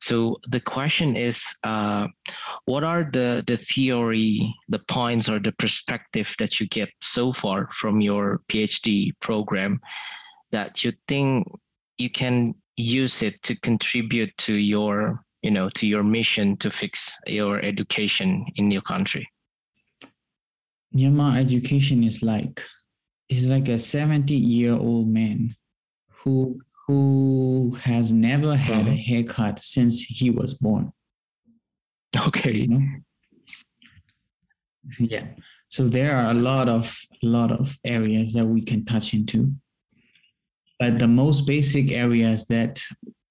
So the question is, uh, what are the the theory, the points, or the perspective that you get so far from your PhD program that you think you can use it to contribute to your, you know, to your mission to fix your education in your country? Myanmar education is like He's like a 70 year old man who who has never had uh-huh. a haircut since he was born. Okay. You know? Yeah. So there are a lot of a lot of areas that we can touch into. But the most basic areas that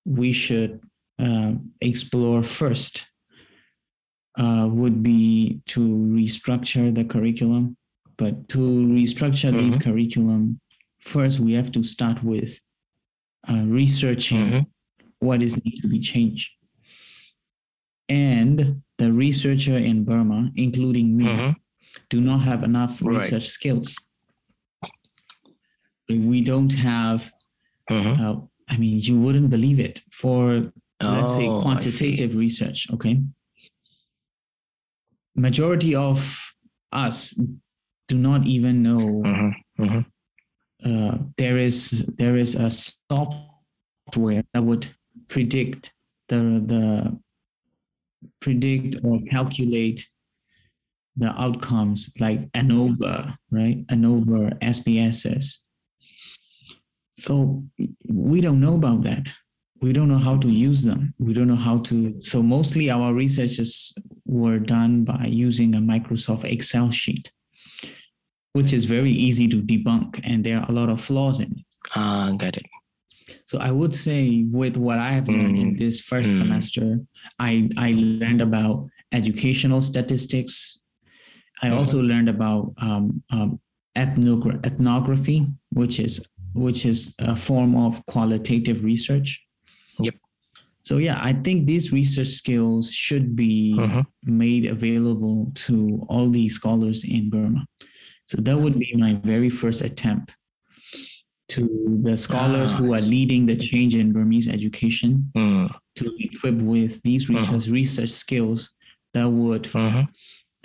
we should uh, explore first uh, would be to restructure the curriculum but to restructure mm-hmm. this curriculum, first we have to start with uh, researching mm-hmm. what is need to be changed. And the researcher in Burma, including me, mm-hmm. do not have enough research right. skills. We don't have, mm-hmm. uh, I mean, you wouldn't believe it for, oh, let's say, oh, quantitative research, okay? Majority of us do not even know mm-hmm. Mm-hmm. Uh, there is there is a software that would predict the the predict or calculate the outcomes like ANOVA, right? ANOVA, SPSS. So we don't know about that. We don't know how to use them. We don't know how to. So mostly our researches were done by using a Microsoft Excel sheet which is very easy to debunk, and there are a lot of flaws in it. Ah, uh, got it. So I would say with what I have learned mm. in this first mm. semester, I I learned about educational statistics. I mm-hmm. also learned about um, um, ethnogra- ethnography, which is which is a form of qualitative research. Yep. So yeah, I think these research skills should be uh-huh. made available to all the scholars in Burma. So that would be my very first attempt to the scholars who are leading the change in Burmese education mm. to equip with these uh-huh. research, uh-huh. research skills that would uh-huh.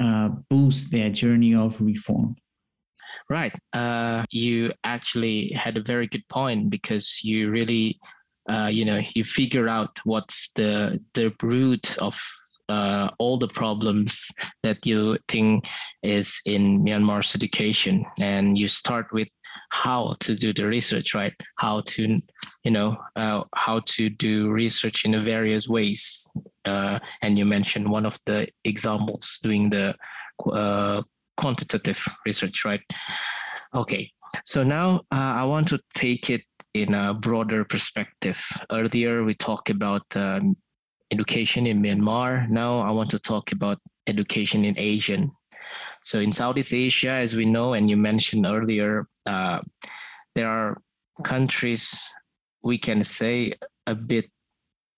uh, boost their journey of reform. Right. Uh, you actually had a very good point because you really, uh, you know, you figure out what's the the root of uh, all the problems that you think is in Myanmar's education, and you start with how to do the research, right? How to, you know, uh, how to do research in various ways. Uh, and you mentioned one of the examples doing the uh, quantitative research, right? Okay, so now uh, I want to take it in a broader perspective. Earlier, we talked about um, education in Myanmar. Now I want to talk about education in ASEAN. So in Southeast Asia, as we know, and you mentioned earlier, uh, there are countries we can say a bit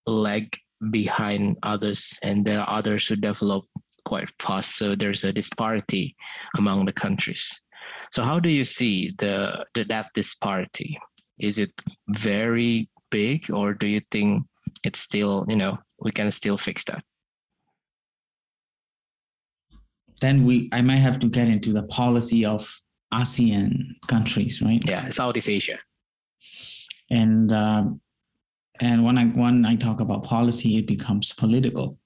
lag behind others, and there are others who develop quite fast. So there's a disparity among the countries. So how do you see the, the that disparity? Is it very big, or do you think it's still you know we can still fix that then we i might have to get into the policy of asean countries right yeah southeast asia and uh, and when I when I talk about policy, it becomes political.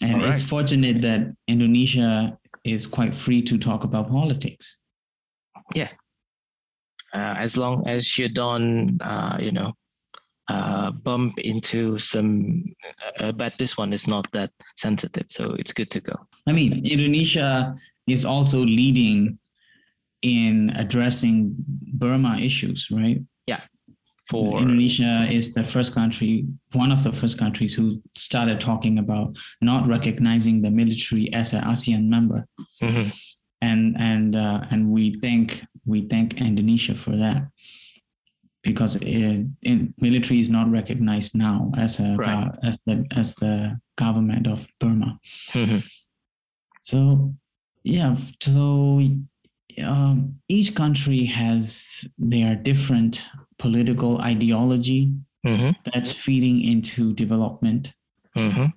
And All it's fortunate that Indonesia is quite free to talk about politics. uh, as long as you don't uh, you know uh, bump into some uh, but this one is not that sensitive so it's good to go I mean, Indonesia is also leading in addressing Burma issues, right? For Indonesia is the first country, one of the first countries who started talking about not recognizing the military as an ASEAN member, Mhm. and and uh, and we thank we thank Indonesia for that because it, in, military is not recognized now as a Right. as the as the government of Burma. Mhm. So yeah, so um, each country has their different political ideology Mhm. that's feeding into development. Mhm.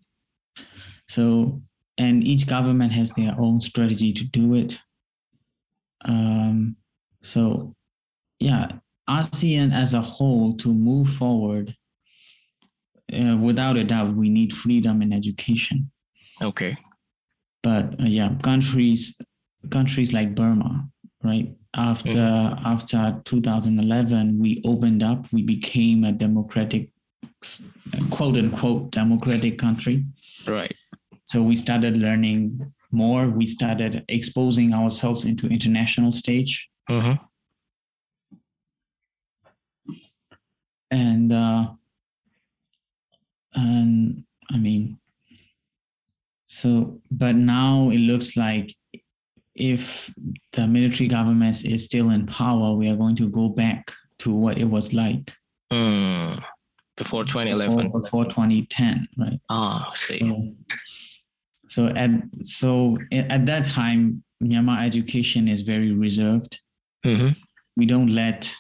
So and each government has their own strategy to do it. Um, so yeah, ASEAN as a whole to move forward. Uh, without a doubt, we need freedom in education. okay but uh, yeah countries countries like burma right after after 2011 we opened up. We became a democratic quote unquote democratic country. Right. So we started learning more. We started exposing ourselves into international stage. Mhm. and uh and i mean so but now it looks like if the military government is still in power we are going to go back to what it was like Mm. before 2011 before, before 2010 right ah I see so, so at so at that time myanmar education is very reserved Mhm. we don't let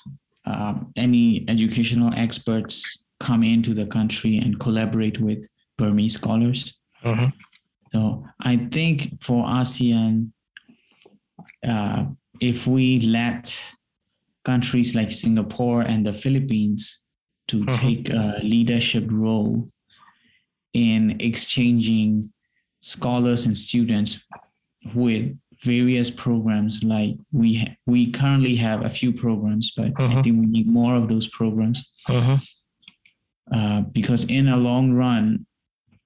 um, any educational experts come into the country and collaborate with Burmese scholars. Mhm. So I think for ASEAN, uh, if we let countries like Singapore and the Philippines to Mhm. take a leadership role in exchanging scholars and students with various programs like we ha- we currently have a few programs but i Mhm. think we need more of those programs Mhm. uh, because in a long run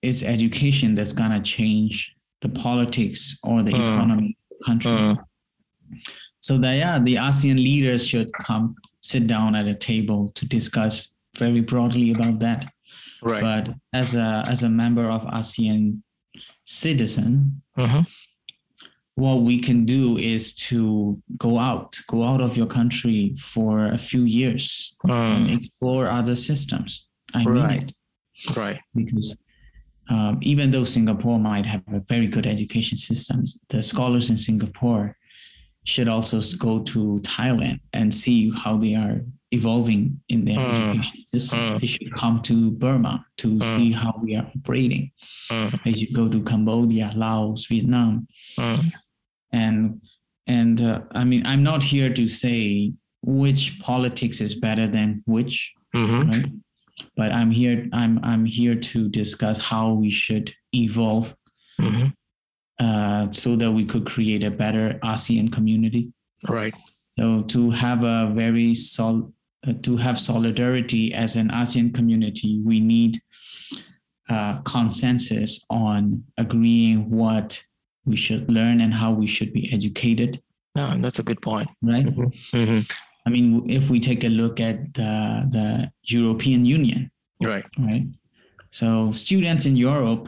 it's education that's going to change the politics or the Mm. economy country Mm. so that yeah the asean leaders should come sit down at a table to discuss very broadly about that right but as a as a member of asean citizen Mhm. what we can do is to go out go out of your country for a few years and Mm. explore other systems i mean Right. it right because um, even though Singapore might have a very good education systems, the scholars in Singapore should also go to Thailand and see how they are evolving in their Mm. education system. Mm. They should come to Burma to Mm. see how we are operating. They should go to Cambodia, Laos, Vietnam, and and uh, I mean I'm not here to say which politics is better than which Mhm. right but i'm here i'm i'm here to discuss how we should evolve Mhm. uh, so that we could create a better asean community. Right. So to have a very sol uh, to have solidarity as an asean community we need uh, consensus on agreeing what we should learn and how we should be educated. No that's a good point. Right? Mhm. I mean if we take a look at the the european union right right? So students in Europe,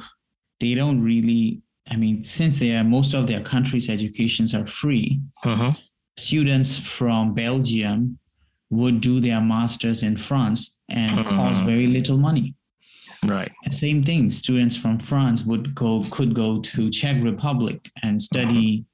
they don't really, I mean, since they are most of their countries' educations are free, Mhm. students from Belgium would do their masters in France and cost Mhm. very little money. right same thing, students from France would go could go to Czech Republic and study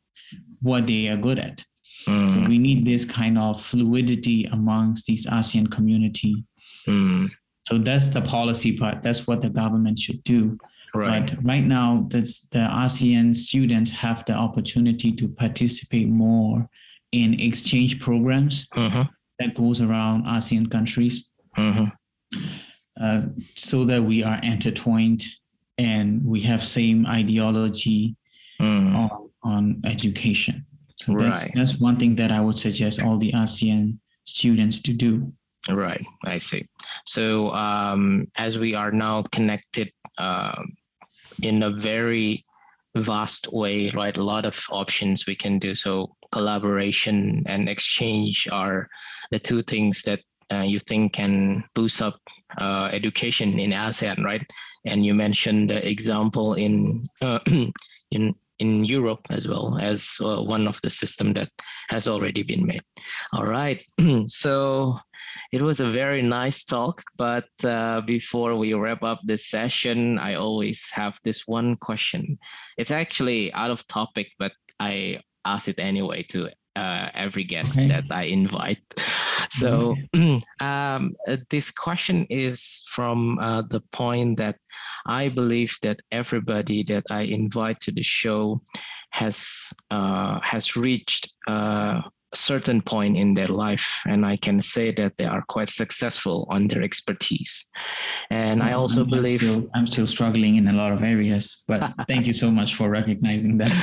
what they are good at. So Mm. we need this kind of fluidity amongst these ASEAN community. Mm. So that's the policy part. That's what the government should do. right But right now, that's the ASEAN students have the opportunity to participate more in exchange programs Mhm. that goes around ASEAN countries, Mm-hmm. uh, so that we are intertwined and we have same ideology Mm. on, on education. So that's Right. that's one thing that I would suggest all the ASEAN students to do. Right, I see. So um, as we are now connected um, in a very vast way, right? A lot of options we can do. So collaboration and exchange are the two things that uh, you think can boost up uh, education in ASEAN, right? And you mentioned the example in uh, in in Europe as well as uh, one of the system that has already been made. All right, so it was a very nice talk, but uh, before we wrap up this session, I always have this one question. It's actually out of topic, but I ask it anyway to uh, every guest Okay. that I invite. So um, uh, this question is from uh, the point that I believe that everybody that I invite to the show has uh, has reached uh, a certain point in their life, and I can say that they are quite successful on their expertise. And I Um, also I'm believe. still, I'm still struggling in a lot of areas, but thank you so much for recognizing that.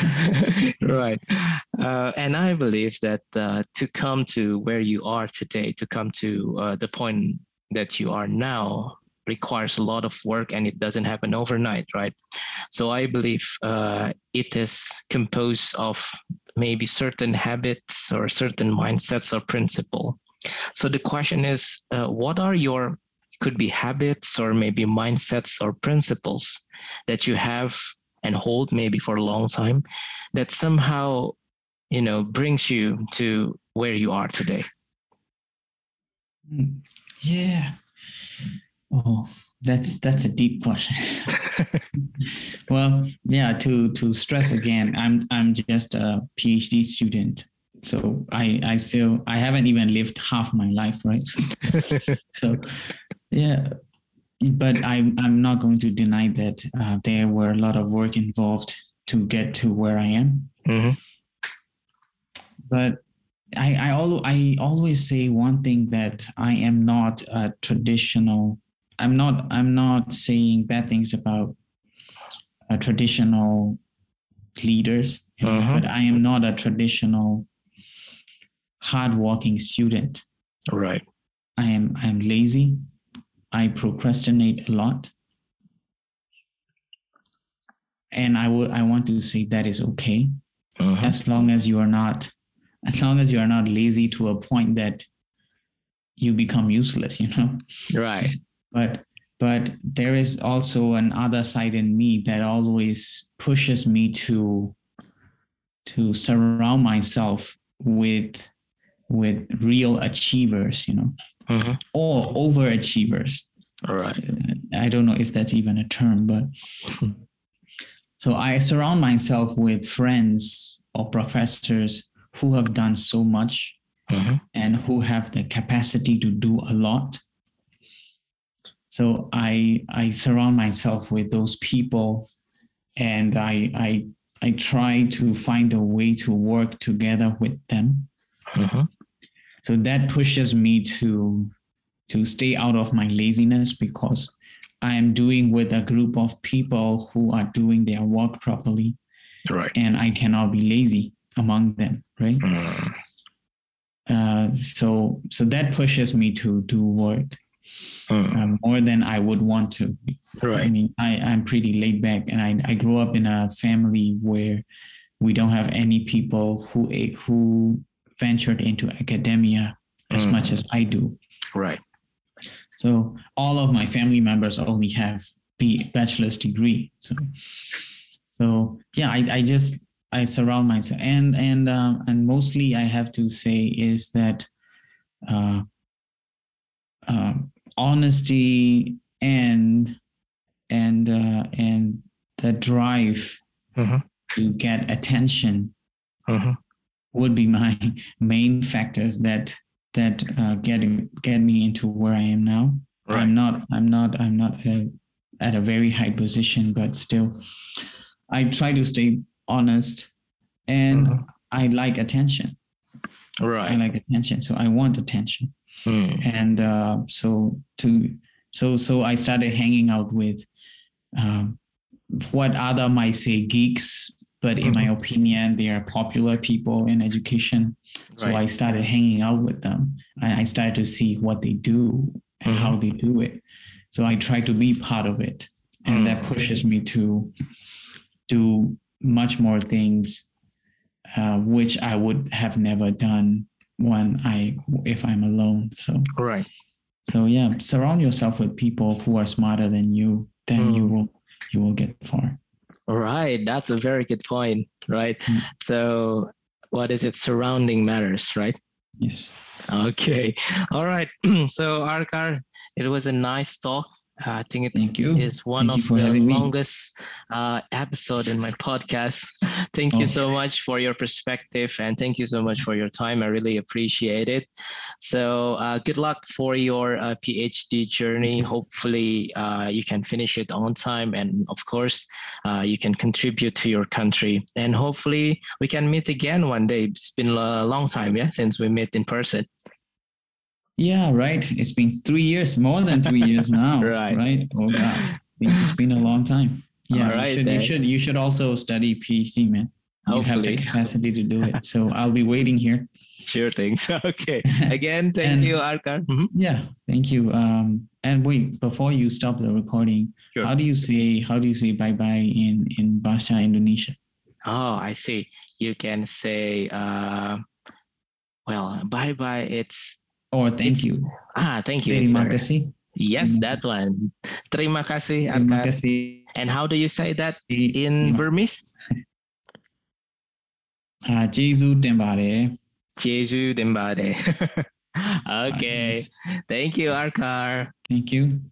right. Uh, and I believe that uh, to come to where you are today, to come to uh, the point that you are now, requires a lot of work and it doesn't happen overnight, right? So I believe uh, it is composed of maybe certain habits or certain mindsets or principle. So the question is, uh, what are your could be habits or maybe mindsets or principles that you have and hold maybe for a long time that somehow you know brings you to where you are today Mm, Yeah. Oh, that's that's a deep question. well, yeah. To to stress again, I'm I'm just a PhD student, so I I still I haven't even lived half my life, right? so, yeah. But I'm I'm not going to deny that uh, there were a lot of work involved to get to where I am. Mhm. but I I, al- I always say one thing that I am not a traditional. I'm not I'm not saying bad things about uh, traditional leaders, Mhm. but I am not a traditional hardworking student. right I am I'm lazy. I procrastinate a lot. And I would I want to say that is okay Mhm. as long as you are not as long as you are not lazy to a point that you become useless you know right but but there is also another side in me that always pushes me to to surround myself with with real achievers you know Mhm. or overachievers right I don't know if that's even a term, but so I surround myself with friends or professors who have done so much Mhm. and who have the capacity to do a lot. So I I surround myself with those people and I I I try to find a way to work together with them. Mhm. So that pushes me to to stay out of my laziness because I am doing with a group of people who are doing their work properly right and I cannot be lazy among them, right? Mm. Uh, so so that pushes me to do work Mm. um, more than I would want to. Right. I mean, I, I'm pretty laid back, and I, I grew up in a family where we don't have any people who who ventured into academia as Mm. much as I do. right So all of my family members only have B bachelor's degree. So so yeah, I, I just I surround myself and and uh, and mostly I have to say is that uh, uh, honesty and and uh, and the drive Mhm. to get attention Mhm. would be my main factors that that uh, get get me into where I am now. right I'm not I'm not I'm not at a, at a very high position, but still, I try to stay honest, and Mhm. I like attention. Right. I like attention, so I want attention. Mm. and uh, so to so so I started hanging out with um, what other might say geeks, but in my opinion, they are popular people in education. So I started hanging out with them, and I started to see what they do and how they do it. So I try to be part of it, and that pushes me to do much more things, uh, which I would have never done when I if I'm alone. So Right. so yeah, surround yourself with people who are smarter than you. Then you Mm. will you will get far. Right. That's a very good point. Right. Mm. So, what is it? Surrounding matters, right? Yes. Okay. All right. so, Arkar, it was a nice talk. Uh, I think it Thank you. is one Thank of the longest uh, episode in my podcast. Thank you Oh. so much for your perspective and thank you so much for your time. I really appreciate it. So uh, good luck for your uh, PhD journey. you. Hopefully uh, you can finish it on time and of course uh, you can contribute to your country and hopefully we can meet again one day. It's been a long time, yeah, since we met in person. Yeah, right. It's been three years, more than three years now. Right. Right. Oh God. It's been a long time. Yeah. All right, you, should, you should you should also study PhD, man. You have the Hopefully. capacity to do it. So I'll be waiting here. Sure things. Okay. Again, thank And- you, Arkar. Mhm. Yeah, thank you. Um, and wait, before you stop the recording, Sure. how do you say how do you say bye bye in in Bahasa Indonesia? Oh, I see. You can say, uh, well, bye bye. It's Or thank It's- you. ah, thank you. Terima kasih. Yes, Terima that one. Terima kasih, Terima kasih. And how do you say that in Burmese? Ah, Jesu Dembare. Jeju Dembade. okay. Thank you, Arkar. Thank you.